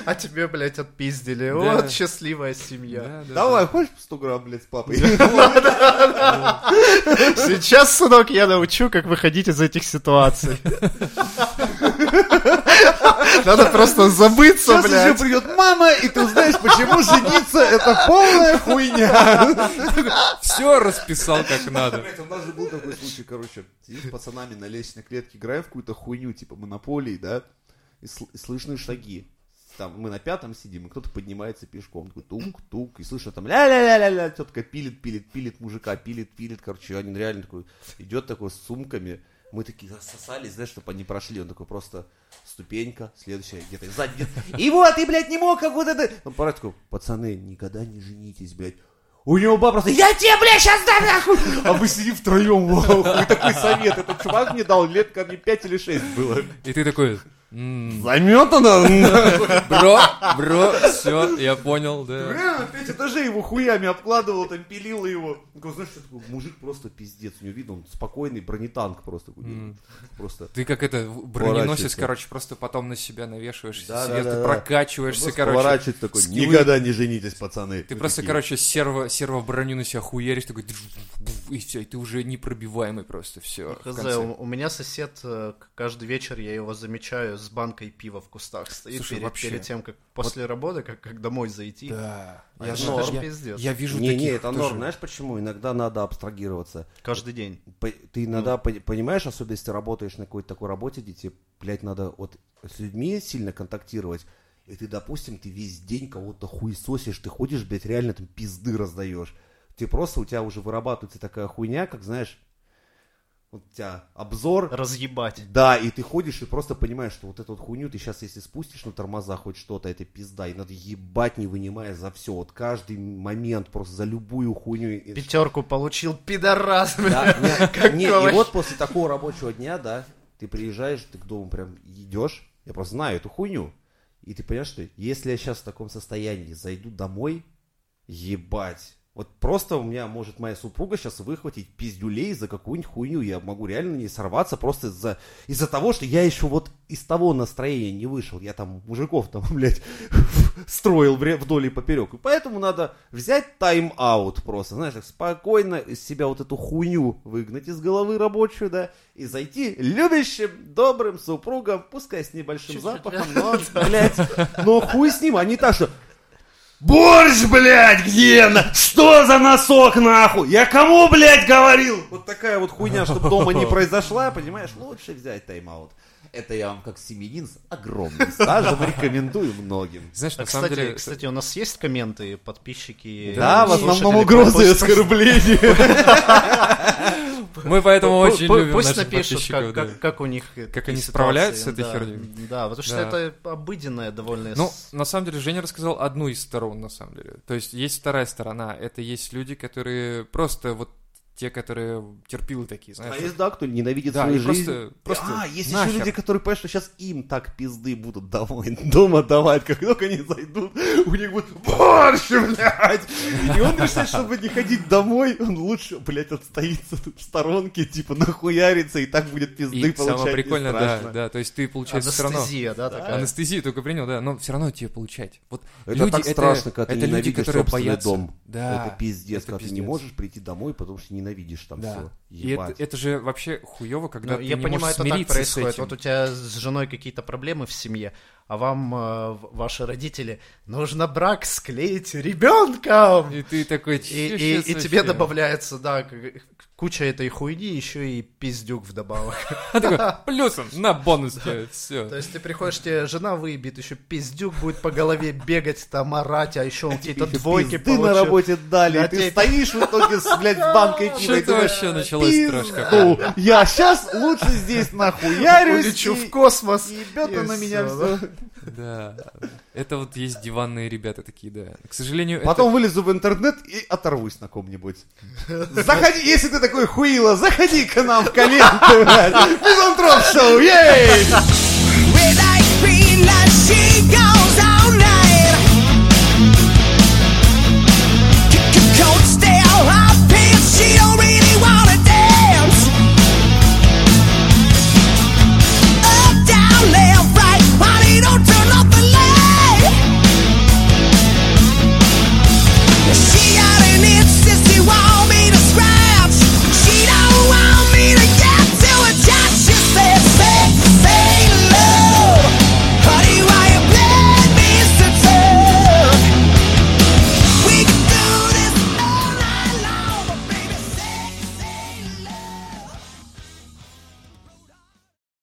А тебе, блядь, отпиздили. Вот счастливая семья. да, да, Давай, хочешь по 100 грамм, блядь, с папой? Сейчас, сынок, я научу, как выходить из этих ситуаций. Надо просто забыться, Сейчас еще блядь. придет мама, и ты узнаешь, почему жениться это полная хуйня. Все расписал как надо. У нас же был такой случай, короче, сидим с пацанами на лестничной клетке, играем в какую-то хуйню, типа монополии, да, и, сл- и слышны шаги. Там мы на пятом сидим, и кто-то поднимается пешком, такой тук-тук, и слышно там ля-ля-ля-ля-ля, тетка пилит, пилит, пилит мужика, пилит, пилит, короче, они реально такой, идет такой с сумками, мы такие засосались, знаешь, чтобы они прошли, он такой просто ступенька, следующая где-то сзади, где-то, и вот, ты, блядь, не мог, как вот это, он пора такой, пацаны, никогда не женитесь, блядь, у него баба просто, я тебе, блядь, сейчас дам нахуй! А мы сидим втроем, вау, и такой совет. Этот чувак мне дал лет ко мне 5 или 6 было. И ты такой. Заметано? Бро, бро, все, я понял, да. Реально, пять этажей его хуями обкладывал, там пилил его. Ну, знаешь, что такое? Мужик просто пиздец. У него видно, он спокойный бронетанк просто. Просто. Ты как это, броненосец, короче, просто потом на себя навешиваешь, Да, ты прокачиваешься, короче. поворачивается такой, никогда не женитесь, пацаны. Ты просто, короче, серво, серво броню на себя хуяришь, такой, и все, и ты уже непробиваемый просто, все. Хз, у, меня сосед, э, каждый вечер я его замечаю с банкой пива в кустах стоит Слушай, перед, вообще, перед тем, как после работы, как, как домой зайти. Да. А Я, это же я- пиздец. я вижу Не, таких не, это норм. Знаешь почему? Иногда надо абстрагироваться. Каждый день. По- Ты иногда пони- понимаешь, особенно если ты работаешь на какой-то такой работе, где тебе, блядь, надо вот с людьми сильно контактировать, и ты, допустим, ты весь день кого-то хуесосишь, ты ходишь, блядь, реально там пизды раздаешь. Ты просто, у тебя уже вырабатывается такая хуйня, как, знаешь, вот у тебя обзор, Разъебать. да, и ты ходишь и просто понимаешь, что вот эту вот хуйню ты сейчас, если спустишь на тормоза хоть что-то, это пизда, и надо ебать, не вынимая за все. Вот каждый момент просто за любую хуйню. Пятерку получил, пидорас. да, не, и вот после такого рабочего дня, да, ты приезжаешь, ты к дому прям идешь, я просто знаю эту хуйню, и ты понимаешь, что если я сейчас в таком состоянии зайду домой, ебать, вот просто у меня может моя супруга сейчас выхватить пиздюлей за какую-нибудь хуйню, я могу реально не сорваться просто из-за из-за того, что я еще вот из того настроения не вышел, я там мужиков там, блядь, строил вдоль и поперек, и поэтому надо взять тайм-аут просто, знаешь, так спокойно из себя вот эту хуйню выгнать из головы рабочую, да, и зайти любящим, добрым супругом, пускай с небольшим Чуть-чуть, запахом, но, блядь, но хуй с ним, а не так, что Борщ, блядь, где? Что за носок, нахуй? Я кому, блядь, говорил? Вот такая вот хуйня, чтобы дома не произошла, понимаешь? Лучше взять тайм-аут. Это я вам как семьянин с огромным стажем рекомендую многим. Знаешь, А, на самом кстати, деле... кстати, у нас есть комменты, подписчики? Да, в основном угрозы и оскорбления. Мы поэтому очень любим Пусть наших напишут, подписчиков, как, да. как, как у них Как они справляются с этой да. херней. Да, потому что Да. это обыденная довольно... Ну, на самом деле, Женя рассказал одну из сторон, на самом деле. То есть, есть вторая сторона. Это есть люди, которые просто вот те, которые терпилы такие, знаешь. А есть, да, кто ненавидит Да, свою жизнь. просто- просто а, есть нахер. еще люди, которые понимают, что сейчас им так пизды будут домой, дома давать, как только они зайдут, у них будет борщ, блядь. И он решает, чтобы не ходить домой, он лучше, блядь, отстоится тут в сторонке, типа нахуярится, и так будет пизды И получать самое не прикольное, да, да, то есть ты, получается, все равно... Анестезия, да, такая? Анестезию только принял, да, но все равно тебе получать. Вот Это люди, так страшно, когда ты это люди, ненавидишь которые боятся. дом. Да, это пиздец, это когда ты не пиздец. можешь прийти домой, потому что ненавидишь там Да. все. И это, это же вообще хуево, когда Ну, ты я не понимаю, можешь это так происходит. Вот у тебя с женой какие-то проблемы в семье, а вам э, ваши родители нужно брак склеить ребенком. И ты такой, И, «Чё и- и тебе вообще?» добавляется, да, куча этой хуйни, еще и пиздюк вдобавок. Плюсом на бонус все. То есть ты приходишь, тебе жена выебит, еще пиздюк будет по голове бегать, там орать, а еще он какие-то двойки пизды на работе дали, ты стоишь в итоге с, блядь, с банкой пива. Что это вообще началось трэш «Пизду, Я сейчас лучше здесь нахуярюсь. Улечу в космос. Он на меня все. Да, это вот есть диванные ребята такие, да. К сожалению, Потом это... вылезу в интернет и оторвусь на ком-нибудь. Заходи, если ты такой хуила, заходи к нам в комменты, блядь. Мизантроп шоу, ей! Cold